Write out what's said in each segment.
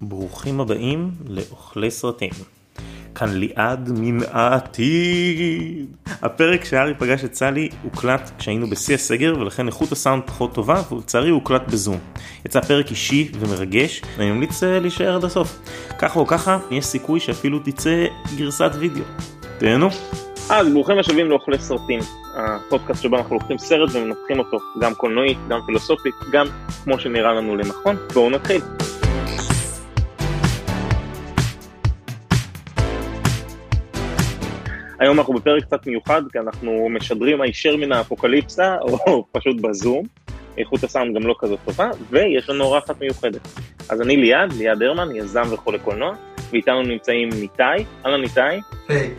ברוכים הבאים לאוכלי סרטים. כאן ליעד מן העתיד. הפרק שהארי פגש את סלי הוקלט כשהיינו בשיא הסגר ולכן איכות הסאונד פחות טובה ולצערי הוא הוקלט בזום. יצא פרק אישי ומרגש ואני ממליץ אה, להישאר עד הסוף. ככה או ככה יש סיכוי שאפילו תצא גרסת וידאו. תהנו. אז ברוכים השבים לאוכלי סרטים. הפודקאסט שבו אנחנו לוקחים סרט ומנתחים אותו גם קולנועית, גם פילוסופית, גם כמו שנראה לנו לנכון. בואו נתחיל. היום אנחנו בפרק קצת מיוחד, כי אנחנו משדרים הישר מן האפוקליפסה, או פשוט בזום. איכות הסאונד גם לא כזאת טובה, ויש לנו אורחת מיוחדת. אז אני ליעד, ליעד הרמן, יזם וחולה קולנוע, ואיתנו נמצאים ניתאי. אהלן ניתאי. היי.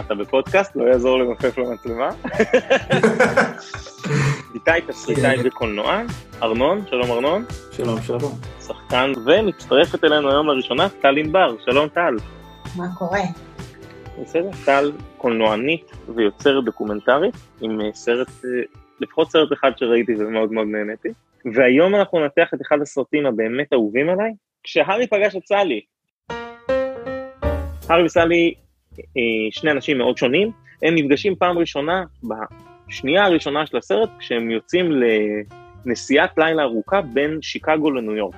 אתה בפודקאסט, לא יעזור למפף למצלמה. איתי תסריטאי וקולנוען, ארנון, שלום ארנון. שלום, שלום. שחקן, ומצטרפת אלינו היום לראשונה טל ענבר, שלום טל. מה קורה? בסדר, טל קולנוענית ויוצרת דוקומנטרית, עם אה, סרט, אה, לפחות סרט אחד שראיתי ומאוד מאוד נהניתי. והיום אנחנו ננתח את אחד הסרטים הבאמת אהובים עליי, כשהארי פגש את סלי. הארי וסלי, אה, שני אנשים מאוד שונים, הם נפגשים פעם ראשונה, בשנייה הראשונה של הסרט, כשהם יוצאים לנסיעת לילה ארוכה בין שיקגו לניו יורק.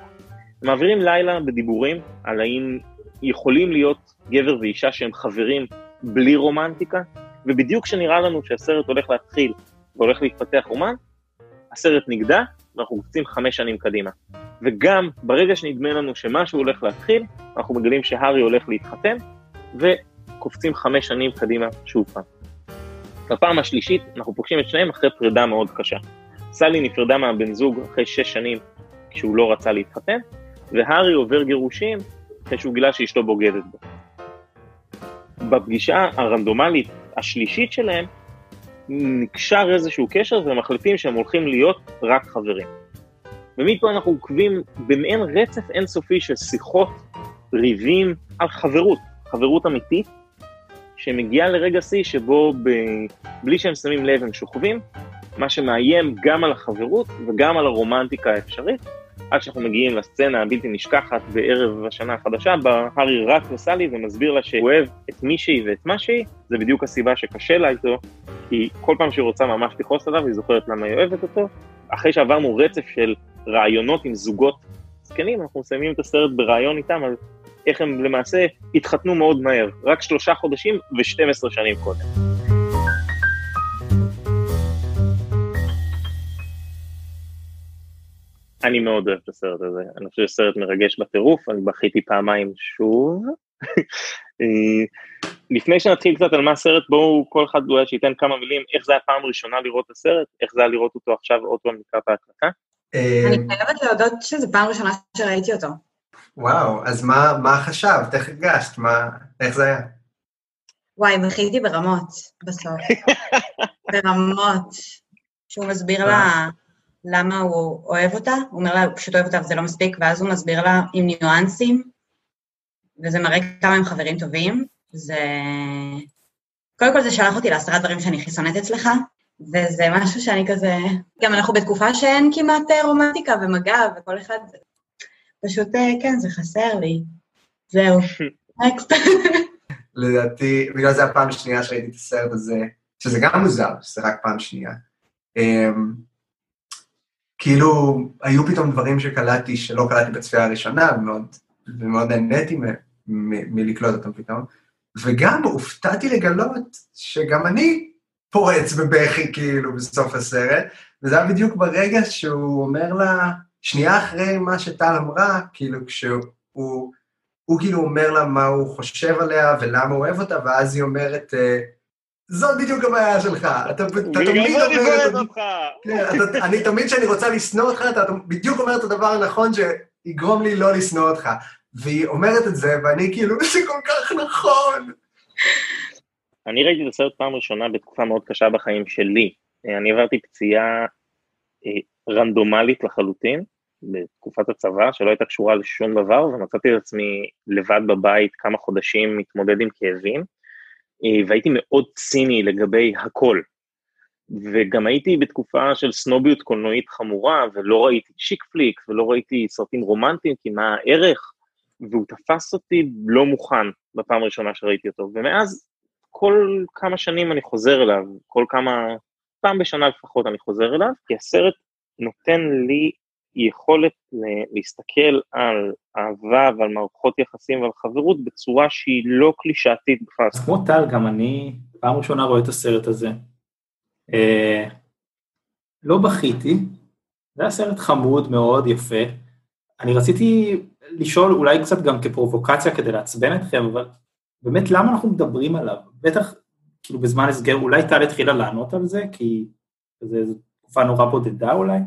הם מעבירים לילה בדיבורים על האם יכולים להיות גבר ואישה שהם חברים בלי רומנטיקה, ובדיוק כשנראה לנו שהסרט הולך להתחיל והולך להתפתח רומן, הסרט נגדע ואנחנו קופצים חמש שנים קדימה. וגם ברגע שנדמה לנו שמשהו הולך להתחיל, אנחנו מגלים שהארי הולך להתחתן, וקופצים חמש שנים קדימה שוב פעם. בפעם השלישית אנחנו פוגשים את שניהם אחרי פרידה מאוד קשה. סלי נפרדה מהבן זוג אחרי שש שנים כשהוא לא רצה להתחתן, והארי עובר גירושים אחרי שהוא גילה שאשתו בוגדת בו. בפגישה הרנדומלית השלישית שלהם, נקשר איזשהו קשר ומחליטים שהם הולכים להיות רק חברים. ומפה אנחנו עוקבים במעין רצף אינסופי של שיחות, ריבים, על חברות, חברות אמיתית, שמגיעה לרגע שיא שבו ב... בלי שהם שמים לב הם שוכבים, מה שמאיים גם על החברות וגם על הרומנטיקה האפשרית, עד שאנחנו מגיעים לסצנה הבלתי נשכחת בערב השנה החדשה, בה הארי רץ לסלי ומסביר לה שהוא אוהב את מישהי ואת מה שהיא, זה בדיוק הסיבה שקשה לה איתו, כי כל פעם שהיא רוצה ממש לכעוס עליו, היא זוכרת למה היא אוהבת אותו. אחרי שעברנו רצף של רעיונות עם זוגות זקנים, אנחנו מסיימים את הסרט ברעיון איתם על איך הם למעשה התחתנו מאוד מהר, רק שלושה חודשים ו-12 שנים קודם. אני מאוד אוהב את הסרט הזה, אני חושב שסרט מרגש בטירוף, אני בכיתי פעמיים שוב. לפני שנתחיל קצת על מה הסרט, בואו כל אחד אולי שייתן כמה מילים, איך זה היה פעם ראשונה לראות את הסרט, איך זה היה לראות אותו עכשיו עוד פעם לקראת ההקלטה. אני חייבת להודות שזו פעם ראשונה שראיתי אותו. וואו, אז מה, מה חשבת? איך הרגשת? מה, איך זה היה? וואי, בכיתי ברמות בסוף. ברמות. שהוא מסביר לה למה הוא אוהב אותה, הוא אומר לה, הוא פשוט אוהב אותה וזה לא מספיק, ואז הוא מסביר לה עם ניואנסים, וזה מראה כמה הם חברים טובים. זה... קודם כל זה שלח אותי לעשרה דברים שאני הכי שונאת אצלך, וזה משהו שאני כזה... גם אנחנו בתקופה שאין כמעט רומנטיקה ומגע, וכל אחד... פשוט, כן, זה חסר לי. זהו. נקסט. לדעתי, בגלל זה הפעם השנייה שראיתי את הסרט הזה, שזה גם מוזר, שזה רק פעם שנייה. כאילו, היו פתאום דברים שקלטתי שלא קלטתי בצפייה הראשונה, ומאוד, ומאוד נהניתי מלקלוט אותם פתאום. וגם הופתעתי לגלות שגם אני פורץ בבכי כאילו בסוף הסרט, וזה היה בדיוק ברגע שהוא אומר לה, שנייה אחרי מה שטל אמרה, כאילו כשהוא, הוא כאילו אומר לה מה הוא חושב עליה ולמה הוא אוהב אותה, ואז היא אומרת, זאת בדיוק הבעיה שלך, אתה תמיד אומר... כן, אני תמיד כשאני רוצה לשנוא אותך, אתה בדיוק אומר את הדבר הנכון שיגרום לי לא לשנוא אותך. והיא אומרת את זה, ואני כאילו, זה כל כך נכון. אני ראיתי את הסרט פעם ראשונה בתקופה מאוד קשה בחיים שלי. אני עברתי פציעה רנדומלית לחלוטין, בתקופת הצבא, שלא הייתה קשורה לשום דבר, ומצאתי את עצמי לבד בבית כמה חודשים מתמודד עם כאבים. והייתי מאוד ציני לגבי הכל. וגם הייתי בתקופה של סנוביות קולנועית חמורה, ולא ראיתי צ'יק פליק, ולא ראיתי סרטים רומנטיים, כי מה הערך, והוא תפס אותי לא מוכן בפעם הראשונה שראיתי אותו, ומאז כל כמה שנים אני חוזר אליו, כל כמה, פעם בשנה לפחות אני חוזר אליו, כי הסרט נותן לי יכולת להסתכל על אהבה ועל מערכות יחסים ועל חברות בצורה שהיא לא קלישאתית בכלל. אז כמו טל, גם אני פעם ראשונה רואה את הסרט הזה. אה, לא בכיתי, זה היה סרט חמוד מאוד, יפה. אני רציתי לשאול אולי קצת גם כפרובוקציה כדי לעצבן אתכם, אבל באמת למה אנחנו מדברים עליו? בטח, כאילו בזמן הסגר, אולי טל התחילה לענות על זה, כי זו תקופה נורא בודדה אולי,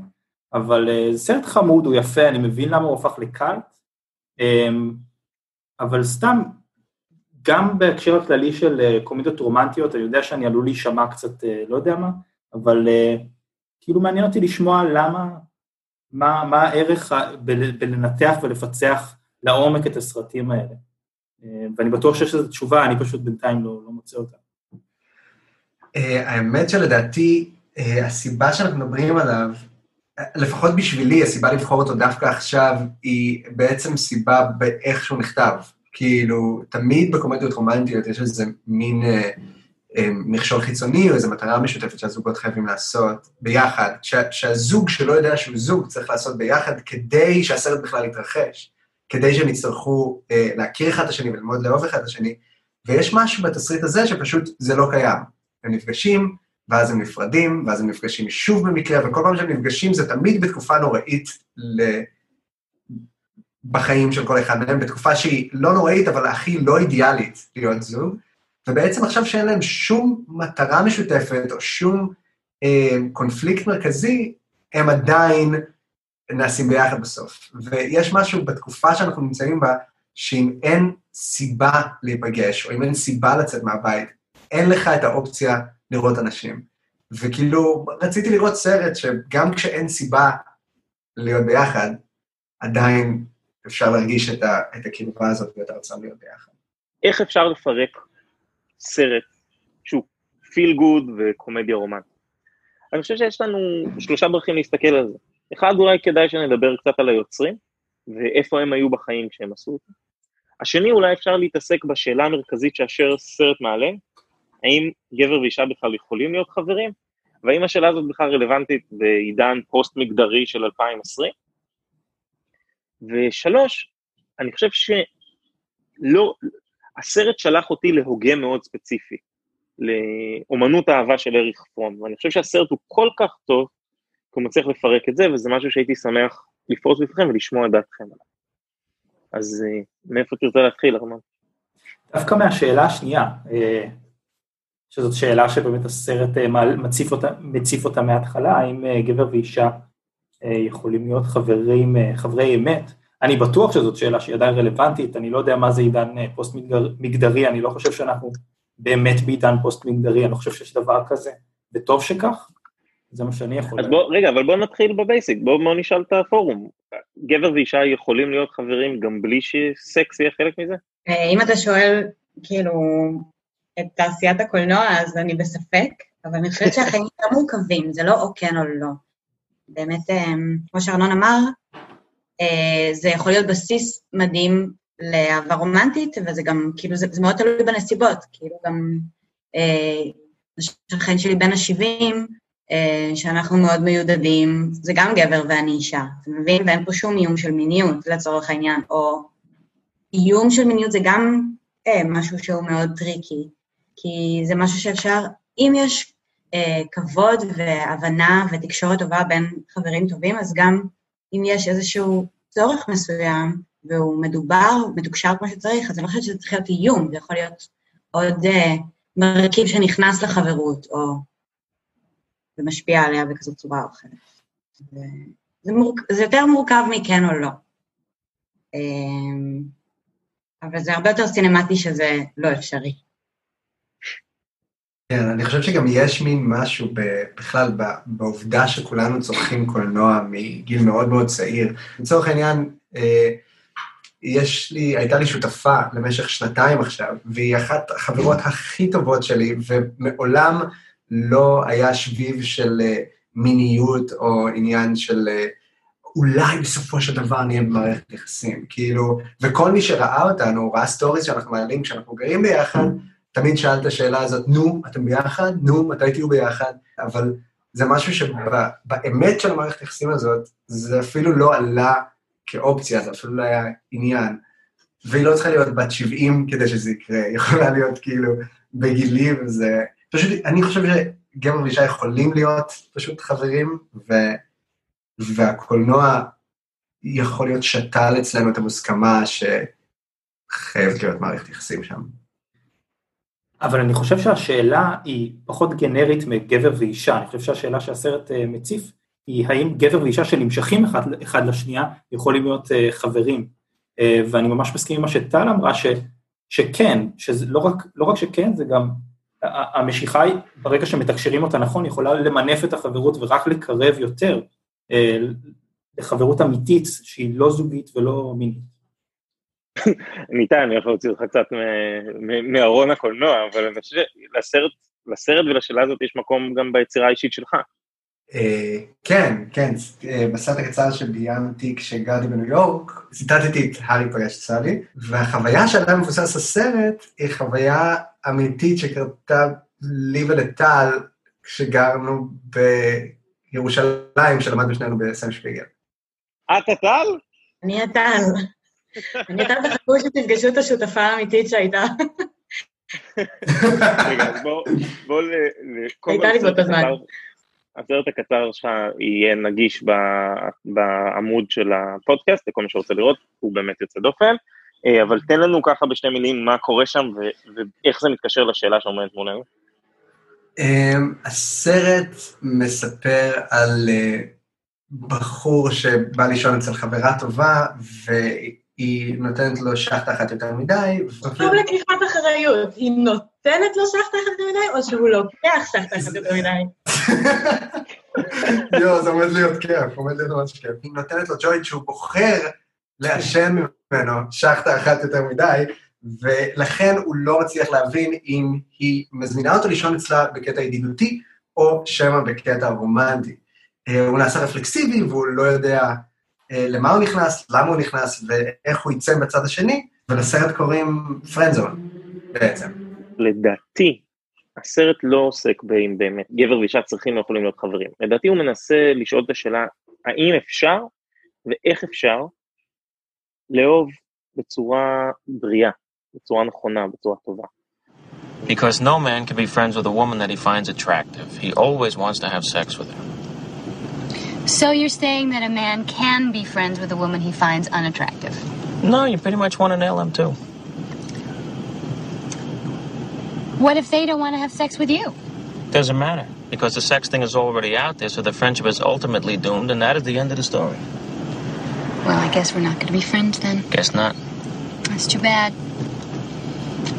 אבל uh, זה סרט חמוד, הוא יפה, אני מבין למה הוא הפך לקאלט, um, אבל סתם, גם בהקשר הכללי של uh, קומדיות רומנטיות, אני יודע שאני עלול להישמע קצת, uh, לא יודע מה, אבל כאילו מעניין אותי לשמוע למה, מה, מה הערך בלנתח ולפצח לעומק את הסרטים האלה. ואני בטוח שיש לזה תשובה, אני פשוט בינתיים לא, לא מוצא אותה. האמת שלדעתי, הסיבה שאנחנו מדברים עליו, לפחות בשבילי, הסיבה לבחור אותו דווקא עכשיו, היא בעצם סיבה באיך שהוא נכתב. כאילו, תמיד בקומדיות רומנטיות יש איזה מין אה, אה, מכשול חיצוני או איזו מטרה משותפת שהזוגות חייבים לעשות ביחד, ש, שהזוג שלא יודע שהוא זוג צריך לעשות ביחד כדי שהסרט בכלל יתרחש, כדי שהם יצטרכו אה, להכיר אחד את השני וללמוד לאהוב אחד את השני, ויש משהו בתסריט הזה שפשוט זה לא קיים. הם נפגשים, ואז הם נפרדים, ואז הם נפגשים שוב במקרה, וכל פעם שהם נפגשים זה תמיד בתקופה נוראית ל... בחיים של כל אחד מהם, בתקופה שהיא לא נוראית, אבל הכי לא אידיאלית להיות זוג, ובעצם עכשיו שאין להם שום מטרה משותפת או שום אה, קונפליקט מרכזי, הם עדיין נעשים ביחד בסוף. ויש משהו בתקופה שאנחנו נמצאים בה, שאם אין סיבה להיפגש, או אם אין סיבה לצאת מהבית, אין לך את האופציה לראות אנשים. וכאילו, רציתי לראות סרט שגם כשאין סיבה להיות ביחד, עדיין אפשר להרגיש את, ה, את הקרבה הזאת ואת הרצון להיות ביחד. איך אפשר לפרק סרט שהוא פיל גוד וקומדיה רומנטית? אני חושב שיש לנו שלושה דרכים להסתכל על זה. אחד, אולי כדאי שנדבר קצת על היוצרים, ואיפה הם היו בחיים כשהם עשו אותו. השני, אולי אפשר להתעסק בשאלה המרכזית שאשר סרט מעלה, האם גבר ואישה בכלל יכולים להיות חברים, והאם השאלה הזאת בכלל רלוונטית בעידן פוסט-מגדרי של 2020. ושלוש, אני חושב שלא, הסרט שלח אותי להוגה מאוד ספציפי, לאומנות האהבה של אריך פרום, ואני חושב שהסרט הוא כל כך טוב, כי הוא מצליח לפרק את זה, וזה משהו שהייתי שמח לפרוס בפניכם ולשמוע את דעתכם עליו. אז אה, מאיפה תרצה להתחיל, ארמן? דווקא מהשאלה השנייה, אה, שזאת שאלה שבאמת הסרט אה, מציף אותה, מציף אותה מההתחלה, האם אה, גבר ואישה אה, יכולים להיות חברים, חברי אמת. אני בטוח שזאת שאלה שהיא עדיין רלוונטית, אני לא יודע מה זה עידן פוסט-מגדרי, אני לא חושב שאנחנו באמת בעידן פוסט-מגדרי, אני לא חושב שיש דבר כזה, וטוב שכך, זה מה שאני יכול... אז בוא, רגע, אבל בוא נתחיל בבייסיק, בוא, בוא נשאל את הפורום. גבר ואישה יכולים להיות חברים גם בלי שסקס יהיה חלק מזה? אם אתה שואל, כאילו, את תעשיית הקולנוע, אז אני בספק, אבל אני חושבת שהחיים יותר מורכבים, זה לא או כן או לא. באמת, אמ, כמו שארנון אמר, אה, זה יכול להיות בסיס מדהים לאהבה רומנטית, וזה גם, כאילו, זה, זה מאוד תלוי בנסיבות, כאילו גם, אה, השכן שלי בן ה-70, אה, שאנחנו מאוד מיודדים, זה גם גבר ואני אישה, אתה מבין? ואין פה שום איום של מיניות, לצורך העניין, או איום של מיניות זה גם אה, משהו שהוא מאוד tricky. כי זה משהו שאפשר, אם יש אה, כבוד והבנה ותקשורת טובה בין חברים טובים, אז גם אם יש איזשהו צורך מסוים, והוא מדובר, מתוקשר כמו שצריך, אז אני לא חושבת שזה צריך להיות איום, זה יכול להיות עוד אה, מרכיב שנכנס לחברות, או... ומשפיע עליה בכזאת צורה או אחרת. זה, מורכ... זה יותר מורכב מכן או לא. אה, אבל זה הרבה יותר סינמטי שזה לא אפשרי. כן, אני חושב שגם יש מין משהו בכלל בעובדה שכולנו צורכים קולנוע מגיל מאוד מאוד צעיר. לצורך העניין, אה, יש לי, הייתה לי שותפה למשך שנתיים עכשיו, והיא אחת החברות הכי טובות שלי, ומעולם לא היה שביב של אה, מיניות או עניין של אה, אולי בסופו של דבר נהיה במערכת יחסים, כאילו, וכל מי שראה אותנו, ראה stories שאנחנו מעלים כשאנחנו גרים ביחד, תמיד שאל את השאלה הזאת, נו, אתם ביחד? נו, מתי תהיו ביחד? אבל זה משהו שבאמת של המערכת היחסים הזאת, זה אפילו לא עלה כאופציה, זה אפילו לא היה עניין. והיא לא צריכה להיות בת 70 כדי שזה יקרה, היא יכולה להיות כאילו בגילי, וזה... פשוט, אני חושב שגבר ואישה יכולים להיות פשוט חברים, ו... והקולנוע יכול להיות שתל אצלנו את המוסכמה שחייבת להיות מערכת יחסים שם. אבל אני חושב שהשאלה היא פחות גנרית מגבר ואישה, אני חושב שהשאלה שהסרט אה, מציף היא האם גבר ואישה שנמשכים אחד, אחד לשנייה יכולים להיות uh, חברים. Uh, ואני ממש מסכים עם מה שטל אמרה, ש, שכן, שלא רק, לא רק שכן, זה גם, המשיכה היא, ברגע שמתקשרים אותה נכון, יכולה למנף את החברות ורק לקרב יותר לחברות אמיתית שהיא לא זוגית ולא מינית. ניתן, אני יכול להוציא אותך קצת מארון הקולנוע, אבל אני חושב שלסרט ולשאלה הזאת יש מקום גם ביצירה האישית שלך. אה, כן, כן, אה, בסרט הקצר שביימתי כשגרתי בניו יורק, ציטטתי את הארי פגש את סאלי, והחוויה שעליה מבוסס הסרט היא חוויה אמיתית שקרתה לי ולטל כשגרנו בירושלים, שלמדנו שנינו בסם שפיגל. את הטל? אני הטל. אני יותר תחכו שתפגשו את השותפה האמיתית שהייתה. רגע, אז בואו... הייתה לי באותו זמן. הסרט הקצר שלך יהיה נגיש בעמוד של הפודקאסט, לכל מי שרוצה לראות, הוא באמת יוצא דופן. אה, אבל תן לנו ככה בשתי מילים מה קורה שם ואיך זה מתקשר לשאלה שעומדת מולנו. אמ, הסרט מספר על אה, בחור שבא לישון אצל חברה טובה, היא נותנת לו שחטה אחת יותר מדי. טוב לקיחת אחריות, היא נותנת לו שחטה אחת יותר מדי, או שהוא לוקח שחטה אחת יותר מדי? יואו, זה עומד להיות כיף, עומד להיות ממש כיף. היא נותנת לו ג'וינט שהוא בוחר לעשן ממנו שחטה אחת יותר מדי, ולכן הוא לא מצליח להבין אם היא מזמינה אותו לישון אצלה בקטע ידידותי, או שמא בקטע רומנטי. אה, הוא נעשה רפלקסיבי והוא לא יודע למה הוא נכנס, למה הוא נכנס ואיך הוא יצא בצד השני, ולסרט קוראים פרנזון בעצם. לדעתי, הסרט לא עוסק באם באמת גבר ואישה צריכים או יכולים להיות חברים. לדעתי הוא מנסה לשאול את השאלה, האם אפשר ואיך אפשר לאהוב בצורה בריאה, בצורה נכונה, בצורה טובה. Because no man can be friends with a woman that he finds attractive. He always wants to have sex with her. So you're saying that a man can be friends with a woman he finds unattractive? No, you pretty much want to nail him too. What if they don't want to have sex with you? Doesn't matter, because the sex thing is already out there, so the friendship is ultimately doomed, and that is the end of the story. Well, I guess we're not going to be friends then. Guess not. That's too bad.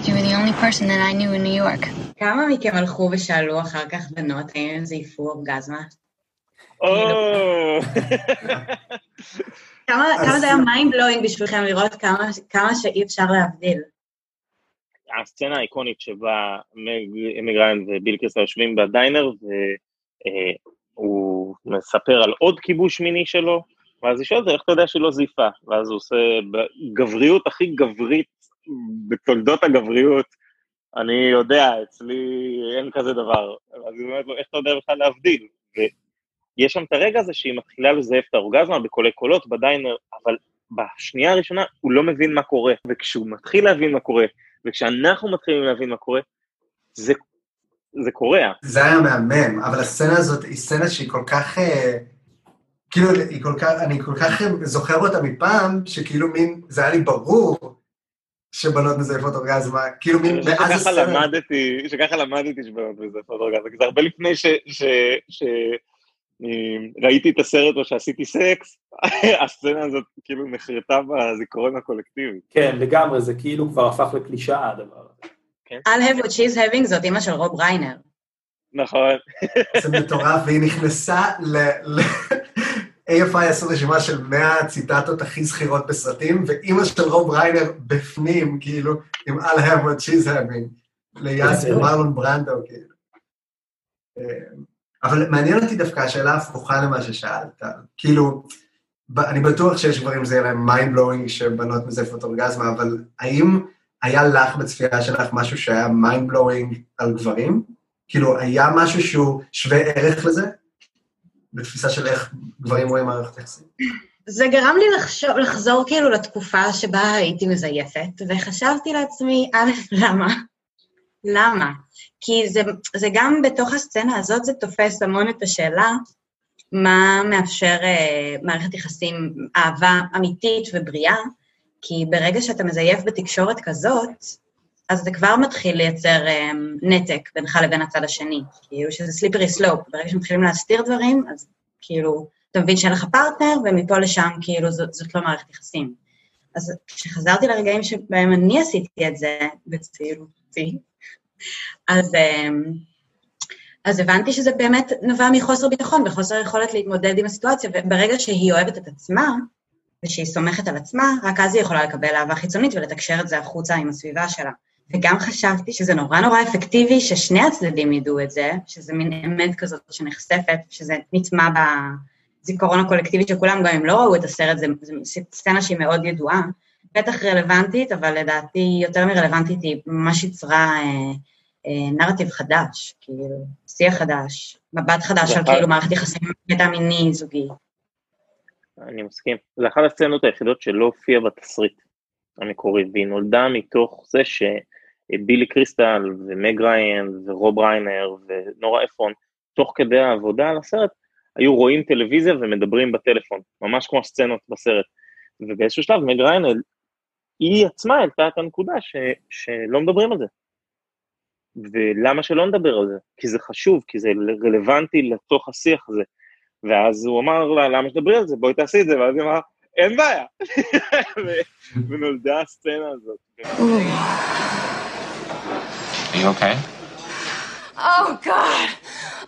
You were the only person that I knew in New York. כמה מכם הלכו ושאלו אחר כך בנות האם הם זייפו אורגזמה? כמה זה היה מיינד בלואינג בשבילכם לראות כמה שאי אפשר להבדיל. הסצנה האיקונית שבה מג ריין וביל קריסטל יושבים בדיינר והוא מספר על עוד כיבוש מיני שלו, ואז היא שואלת, איך אתה יודע שהיא לא זיפה? ואז הוא עושה בגבריות הכי גברית בתולדות הגבריות, אני יודע, אצלי אין כזה דבר. אז היא אומרת לו, איך אתה יודע בכלל להבדיל? יש שם את הרגע הזה שהיא מתחילה לזייף את האורגזמה בקולי קולות, בדיינר, אבל בשנייה הראשונה הוא לא מבין מה קורה, וכשהוא מתחיל להבין מה קורה, וכשאנחנו מתחילים להבין מה קורה, זה, זה קורע. זה היה מהמם, אבל הסצנה הזאת היא סצנה שהיא כל כך... אה, כאילו, היא כל כך, אני כל כך זוכר אותה מפעם, שכאילו מין, זה היה לי ברור שבנות מזייפות אורגזמה, כאילו מין, מאז הסצנה... למדתי, שככה למדתי שבנות מזייפות אורגזמה, כי זה הרבה לפני ש... ש, ש ראיתי את הסרט או שעשיתי סקס, הסצנה הזאת כאילו נחרטה בזיכרון הקולקטיבי. כן, לגמרי, זה כאילו כבר הפך לקלישאה הדבר הזה. כן. I'll have what she's having זאת אימא של רוב ריינר. נכון. זה מטורף, והיא נכנסה ל... AFI עשו רשימה של 100 ציטטות הכי זכירות בסרטים, ואימא של רוב ריינר בפנים, כאילו, עם I'll have what she's having, ליד מרלון ברנדו, כאילו. אבל מעניין אותי דווקא השאלה הפוכה למה ששאלת. כאילו, אני בטוח שיש גברים שזה יהיה להם mind blowing שבנות מזייפות אורגזמה, אבל האם היה לך בצפייה שלך משהו שהיה mind blowing על גברים? כאילו, היה משהו שהוא שווה ערך לזה? בתפיסה של איך גברים רואים מערכת יחסים? זה גרם לי לחשוב, לחזור כאילו לתקופה שבה הייתי מזייפת, וחשבתי לעצמי, א', למה? למה? כי זה, זה גם בתוך הסצנה הזאת, זה תופס המון את השאלה מה מאפשר אה, מערכת יחסים, אהבה אמיתית ובריאה, כי ברגע שאתה מזייף בתקשורת כזאת, אז זה כבר מתחיל לייצר אה, נתק בינך לבין הצד השני, כאילו שזה slippery slope, ברגע שמתחילים להסתיר דברים, אז כאילו, אתה מבין שאין לך פרטנר, ומפה לשם כאילו זאת, זאת לא מערכת יחסים. אז כשחזרתי לרגעים שבהם אני עשיתי את זה, בצעירותי, אז, אמ, אז הבנתי שזה באמת נבע מחוסר ביטחון וחוסר יכולת להתמודד עם הסיטואציה, וברגע שהיא אוהבת את עצמה, ושהיא סומכת על עצמה, רק אז היא יכולה לקבל אהבה חיצונית ולתקשר את זה החוצה עם הסביבה שלה. וגם חשבתי שזה נורא נורא אפקטיבי ששני הצדדים ידעו את זה, שזה מין אמת כזאת שנחשפת, שזה נטמע בזיכרון הקולקטיבי של כולם, גם אם לא ראו את הסרט, זו סצנה שהיא מאוד ידועה, בטח רלוונטית, אבל לדעתי יותר מרלוונטית היא ממש יצרה אה, נרטיב חדש, כאילו, שיח חדש, מבט חדש על כאילו מערכת יחסים קטע מיני זוגי. אני מסכים. זה אחת הסצנות היחידות שלא הופיעה בתסריט המקורי, והיא נולדה מתוך זה שבילי קריסטל ומג ריין ורוב ריינר ונורה אפרון, תוך כדי העבודה על הסרט, היו רואים טלוויזיה ומדברים בטלפון, ממש כמו הסצנות בסרט. ובאיזשהו שלב מג ריין, היא עצמה העלתה את הנקודה ש, שלא מדברים על זה. ולמה שלא נדבר על זה? כי זה חשוב, כי זה רלוונטי לתוך השיח הזה. ואז הוא אמר לה, למה שתדברי על זה? בואי תעשי את זה, ואז היא אמרה, אין בעיה. ונולדה הסצנה הזאת. Are you okay? Oh, God.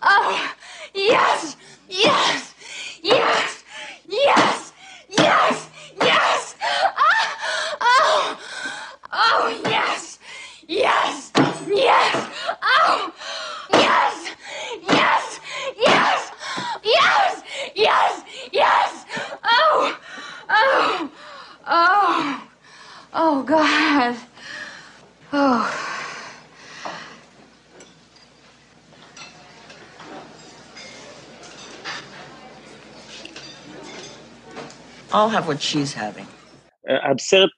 Oh, yes, yes, yes, yes, yes, yes. Ah, oh, oh, yes, yes, yes. Oh, yes, yes, yes, yes, yes. Oh, oh, oh, oh, God. Oh. I'll have what she's having. הסרט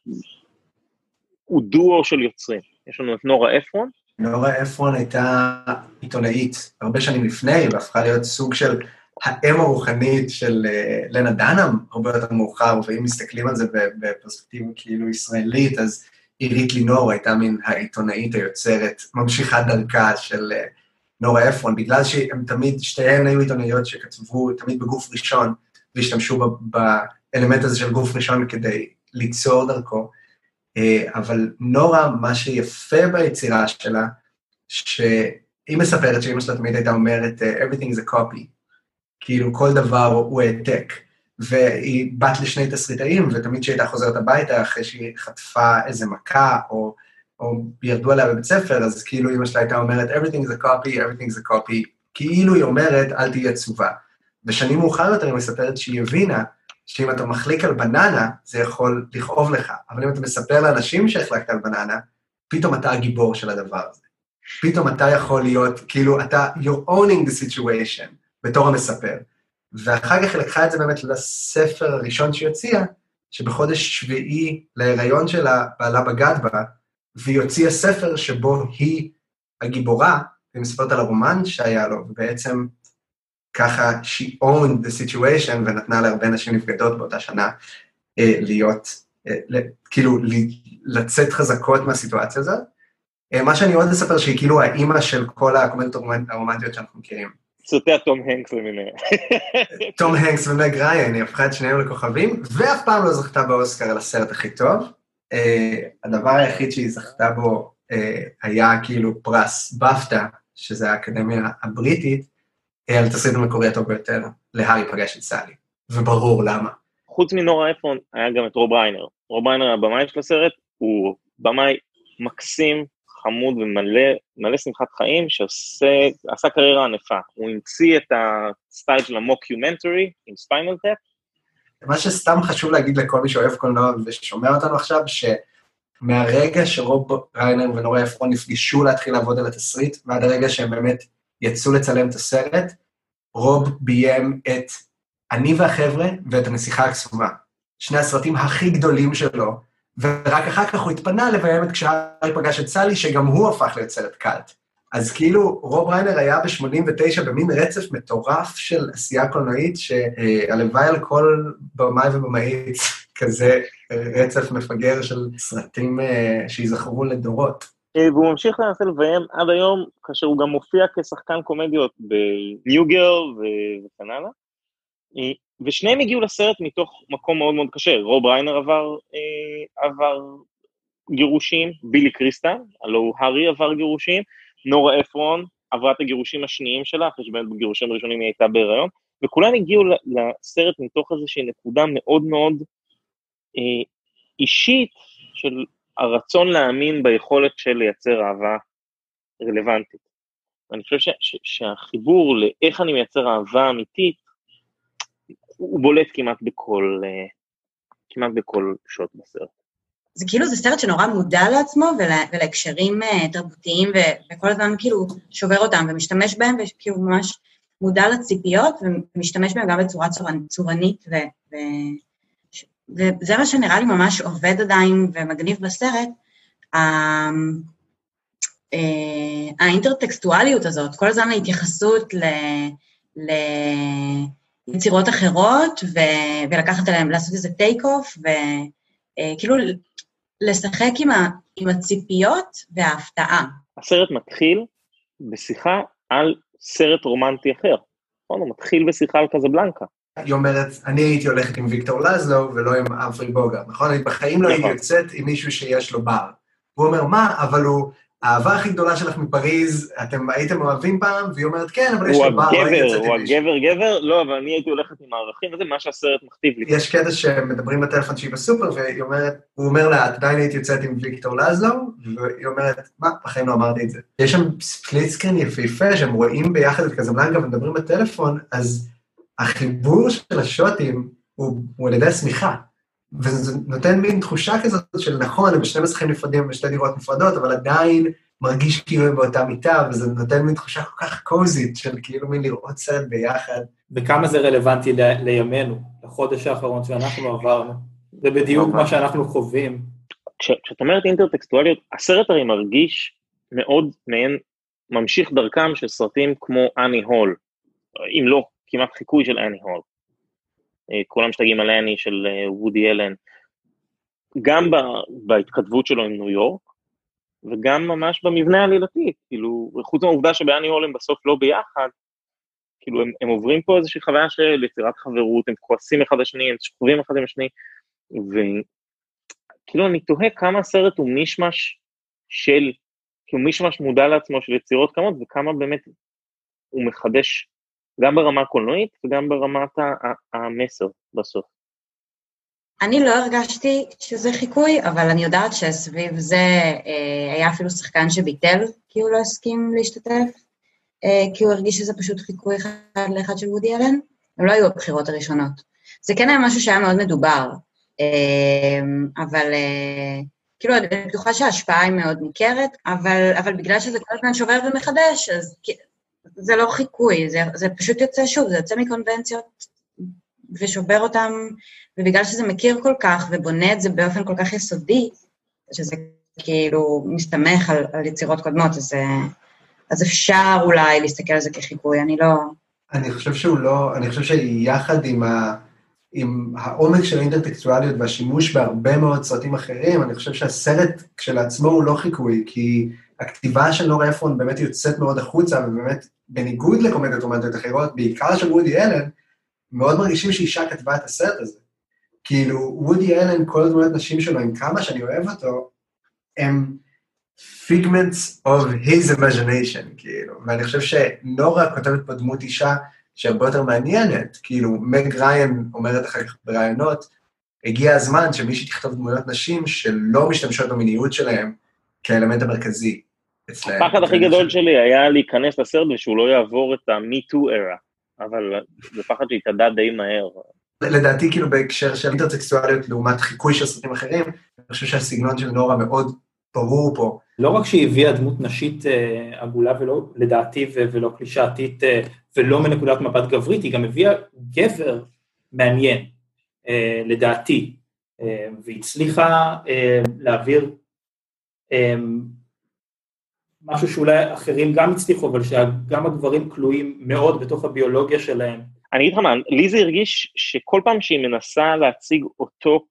הוא דואו של יוצרים. יש לנו את נורה אפרון, נורה אפרון הייתה עיתונאית הרבה שנים לפני, והפכה להיות סוג של האם הרוחנית של אה, לנה דנאם, הרבה יותר מאוחר, ואם מסתכלים על זה בפרספקטיבה כאילו ישראלית, אז עירית לינור הייתה מין העיתונאית היוצרת, ממשיכת דרכה של אה, נורה אפרון, בגלל שהן תמיד, שתיהן היו עיתונאיות שכתבו תמיד בגוף ראשון, והשתמשו באלמנט הזה של גוף ראשון כדי ליצור דרכו. אה, אבל נורה, מה שיפה ביצירה שלה, שהיא מספרת שאמא שלה תמיד הייתה אומרת, everything is a copy, כאילו כל דבר הוא העתק. והיא בת לשני תסריטאים, ותמיד כשהיא הייתה חוזרת הביתה אחרי שהיא חטפה איזה מכה, או, או ירדו עליה בבית ספר, אז כאילו אמא שלה הייתה אומרת, everything is a copy, everything is a copy, כאילו היא אומרת, אל תהיי עצובה. ושנים מאוחר יותר היא מספרת שהיא הבינה שאם אתה מחליק על בננה, זה יכול לכאוב לך, אבל אם אתה מספר לאנשים שהחלקת על בננה, פתאום אתה הגיבור של הדבר הזה. פתאום אתה יכול להיות, כאילו, אתה, you're owning the situation בתור המספר. ואחר כך היא לקחה את זה באמת לספר הראשון שהיא הוציאה, שבחודש שביעי להיריון שלה, בעלה בגד בה, והיא הוציאה ספר שבו היא הגיבורה, והיא מספרת על הרומן שהיה לו, ובעצם ככה she owned the situation ונתנה להרבה נשים נבגדות באותה שנה אה, להיות, אה, כאילו לצאת חזקות מהסיטואציה הזאת. אה, מה שאני עוד אספר שהיא כאילו האימא של כל הקומדיות הרומנטיות שאנחנו מכירים. סרטי התום הנקס למיניהם. תום הנקס ומג ריין, היא הפכה את שניהם לכוכבים, ואף פעם לא זכתה באוסקר על הסרט הכי טוב. הדבר היחיד שהיא זכתה בו היה כאילו פרס בפטה, שזה האקדמיה הבריטית, על תסריט המקורי הטוב ביותר, להארי פגש את סאלי, וברור למה. חוץ מנורה אפרון, היה גם את רוב ריינר. רוב ריינר, הבמאי של הסרט, הוא במאי מקסים, חמוד ומלא מלא שמחת חיים, שעשה קריירה ענפה. הוא המציא את הסטייל של המוקיומנטרי עם Spinal Tap. מה שסתם חשוב להגיד לכל מי שאוהב קולנוע וששומע אותנו עכשיו, שמהרגע שרוב ריינר ונורה אפרון נפגשו להתחיל לעבוד על התסריט, ועד הרגע שהם באמת יצאו לצלם את הסרט, רוב ביים את אני והחבר'ה ואת הנסיכה הקסומה. שני הסרטים הכי גדולים שלו, ורק אחר כך הוא התפנה לביים את כשהארי פגש את סלי, שגם הוא הפך להיות סרט קאלט. אז כאילו, רוב ריינר היה ב-89 במין רצף מטורף של עשייה קולנועית, שהלוואי על כל במאי ובמאית כזה רצף מפגר של סרטים אה, שייזכרו לדורות. אה, והוא ממשיך לנסה לביים עד היום, כאשר הוא גם מופיע כשחקן קומדיות בניו גרל וכן הלאה. ושניהם הגיעו לסרט מתוך מקום מאוד מאוד קשה. רוב ריינר עבר, אה, עבר גירושים, בילי קריסטל, הלו הוא הארי עבר גירושים, נורה אפרון עברה את הגירושים השניים שלה, אחרי שבאמת בגירושים הראשונים היא הייתה בהיריון, וכולם הגיעו לסרט מתוך איזושהי נקודה מאוד מאוד אה, אישית של הרצון להאמין ביכולת של לייצר אהבה רלוונטית. ואני חושב ש, ש, שהחיבור לאיך אני מייצר אהבה אמיתית, הוא בולט כמעט בכל, אה, כמעט בכל שוט בסרט. זה כאילו, זה סרט שנורא מודע לעצמו ולה, ולהקשרים uh, תרבותיים, ו, וכל הזמן כאילו שובר אותם ומשתמש בהם, וכאילו ממש מודע לציפיות, ומשתמש בהם גם בצורה צורנ, צורנית, ו, ו, וזה מה שנראה לי ממש עובד עדיין ומגניב בסרט, אה, האינטרטקסטואליות הזאת, כל הזמן ההתייחסות ל... ל יצירות אחרות, ו, ולקחת עליהן, לעשות איזה טייק אוף, וכאילו לשחק עם, ה, עם הציפיות וההפתעה. הסרט מתחיל בשיחה על סרט רומנטי אחר. נכון, הוא מתחיל בשיחה על קזבלנקה. היא אומרת, אני הייתי הולכת עם ויקטור לזלו ולא עם אמפרי בוגר, נכון? אני בחיים לא הייתי נכון. יוצאת עם מישהו שיש לו בר. הוא אומר, מה, אבל הוא האהבה הכי גדולה שלך מפריז, אתם הייתם אוהבים פעם? והיא אומרת, כן, אבל יש לו בר, הייתי עם מישהו. הוא הגבר גבר, לא, אבל אני הייתי הולכת עם הערכים, וזה מה שהסרט מכתיב לי. יש קטע שמדברים בטלפון שהיא בסופר, והיא אומרת, הוא אומר לה, עדיין היית יוצאת עם ויקטור לזלו? והיא אומרת, מה, בחיים לא אמרתי את זה. יש שם ספליט סקרין יפהפה, שהם רואים ביחד את קזבלנקה ומדברים בטלפון, אז החיבור של השוטים הוא, הוא על ידי השמיכה. וזה נותן מין תחושה כזאת של נכון, הם בשני מסכים נפרדים, בשתי דירות נפרדות, אבל עדיין מרגיש כאילו הם באותה מיטה, וזה נותן מין תחושה כל כך קוזית של כאילו מין לראות סרט ביחד. וכמה זה רלוונטי ל- לימינו, לחודש האחרון שאנחנו עברנו. זה בדיוק מה שאנחנו חווים. כשאת אומרת אינטרטקסטואליות, הסרט הרי מרגיש מאוד מעין ממשיך דרכם של סרטים כמו אני הול, אם לא כמעט חיקוי של אני הול. אה, כולם משתגעים על אני של אה, וודי אלן. גם בהתכתבות שלו עם ניו יורק, וגם ממש במבנה העלילתי, כאילו, חוץ מהעובדה שבאני הול הם בסוף לא ביחד, כאילו, הם, הם עוברים פה איזושהי חוויה של יצירת חברות, הם כועסים אחד לשני, הם שוכבים אחד עם השני, וכאילו, אני תוהה כמה הסרט הוא מישמש של, כאילו, מישמש מודע לעצמו של יצירות כמות, וכמה באמת הוא מחדש גם ברמה הקולנועית וגם ברמת המסר בסוף. אני לא הרגשתי שזה חיקוי, אבל אני יודעת שסביב זה אה, היה אפילו שחקן שביטל, כי הוא לא הסכים להשתתף, אה, כי הוא הרגיש שזה פשוט חיקוי אחד לאחד של וודי אלן. הם לא היו הבחירות הראשונות. זה כן היה משהו שהיה מאוד מדובר, אה, אבל אה, כאילו, אני בטוחה שההשפעה היא מאוד ניכרת, אבל, אבל בגלל שזה כל הזמן שובר ומחדש, אז זה לא חיקוי, זה, זה פשוט יוצא שוב, זה יוצא מקונבנציות ושובר אותם, ובגלל שזה מכיר כל כך ובונה את זה באופן כל כך יסודי, שזה כאילו מסתמך על, על יצירות קודמות, אז, אז אפשר אולי להסתכל על זה כחיקוי, אני לא... אני חושב שהוא לא, אני חושב שיחד עם, ה, עם העומק של האינטרטקסטואליות והשימוש בהרבה מאוד סרטים אחרים, אני חושב שהסרט כשלעצמו הוא לא חיקוי, כי הכתיבה של נורה אפרון באמת יוצאת מאוד החוצה, ובאמת, בניגוד לקומדיות רומנטיות אחרות, בעיקר של וודי אלן, מאוד מרגישים שאישה כתבה את הסרט הזה. כאילו, וודי אלן, כל הדמויות נשים שלו, עם כמה שאני אוהב אותו, הם figments of his imagination, כאילו. ואני חושב שנורה כותבת פה דמות אישה שהרבה יותר מעניינת, כאילו, מג ריין אומרת אחר כך בראיונות, הגיע הזמן שמישהי תכתוב דמויות נשים שלא משתמשות במיניות שלהם כאלמנט המרכזי, אצלהם. הפחד הכי גדול שלי היה להיכנס לסרט ושהוא לא יעבור את ה-me too era, אבל זה פחד שהתאדה די מהר. לדעתי, כאילו, בהקשר של אינטרסקסואליות לעומת חיקוי של סרטים אחרים, אני חושב שהסגנון של נורה מאוד ברור פה. לא רק שהיא הביאה דמות נשית אה, עגולה ולא, לדעתי, ו- ולא קלישאתית, אה, ולא מנקודת מבט גברית, היא גם הביאה גבר מעניין, אה, לדעתי, אה, והצליחה אה, להעביר אה, משהו שאולי אחרים גם הצליחו, אבל שגם הגברים כלואים מאוד בתוך הביולוגיה שלהם. אני אגיד לך מה, לי זה הרגיש שכל פעם שהיא מנסה להציג אותו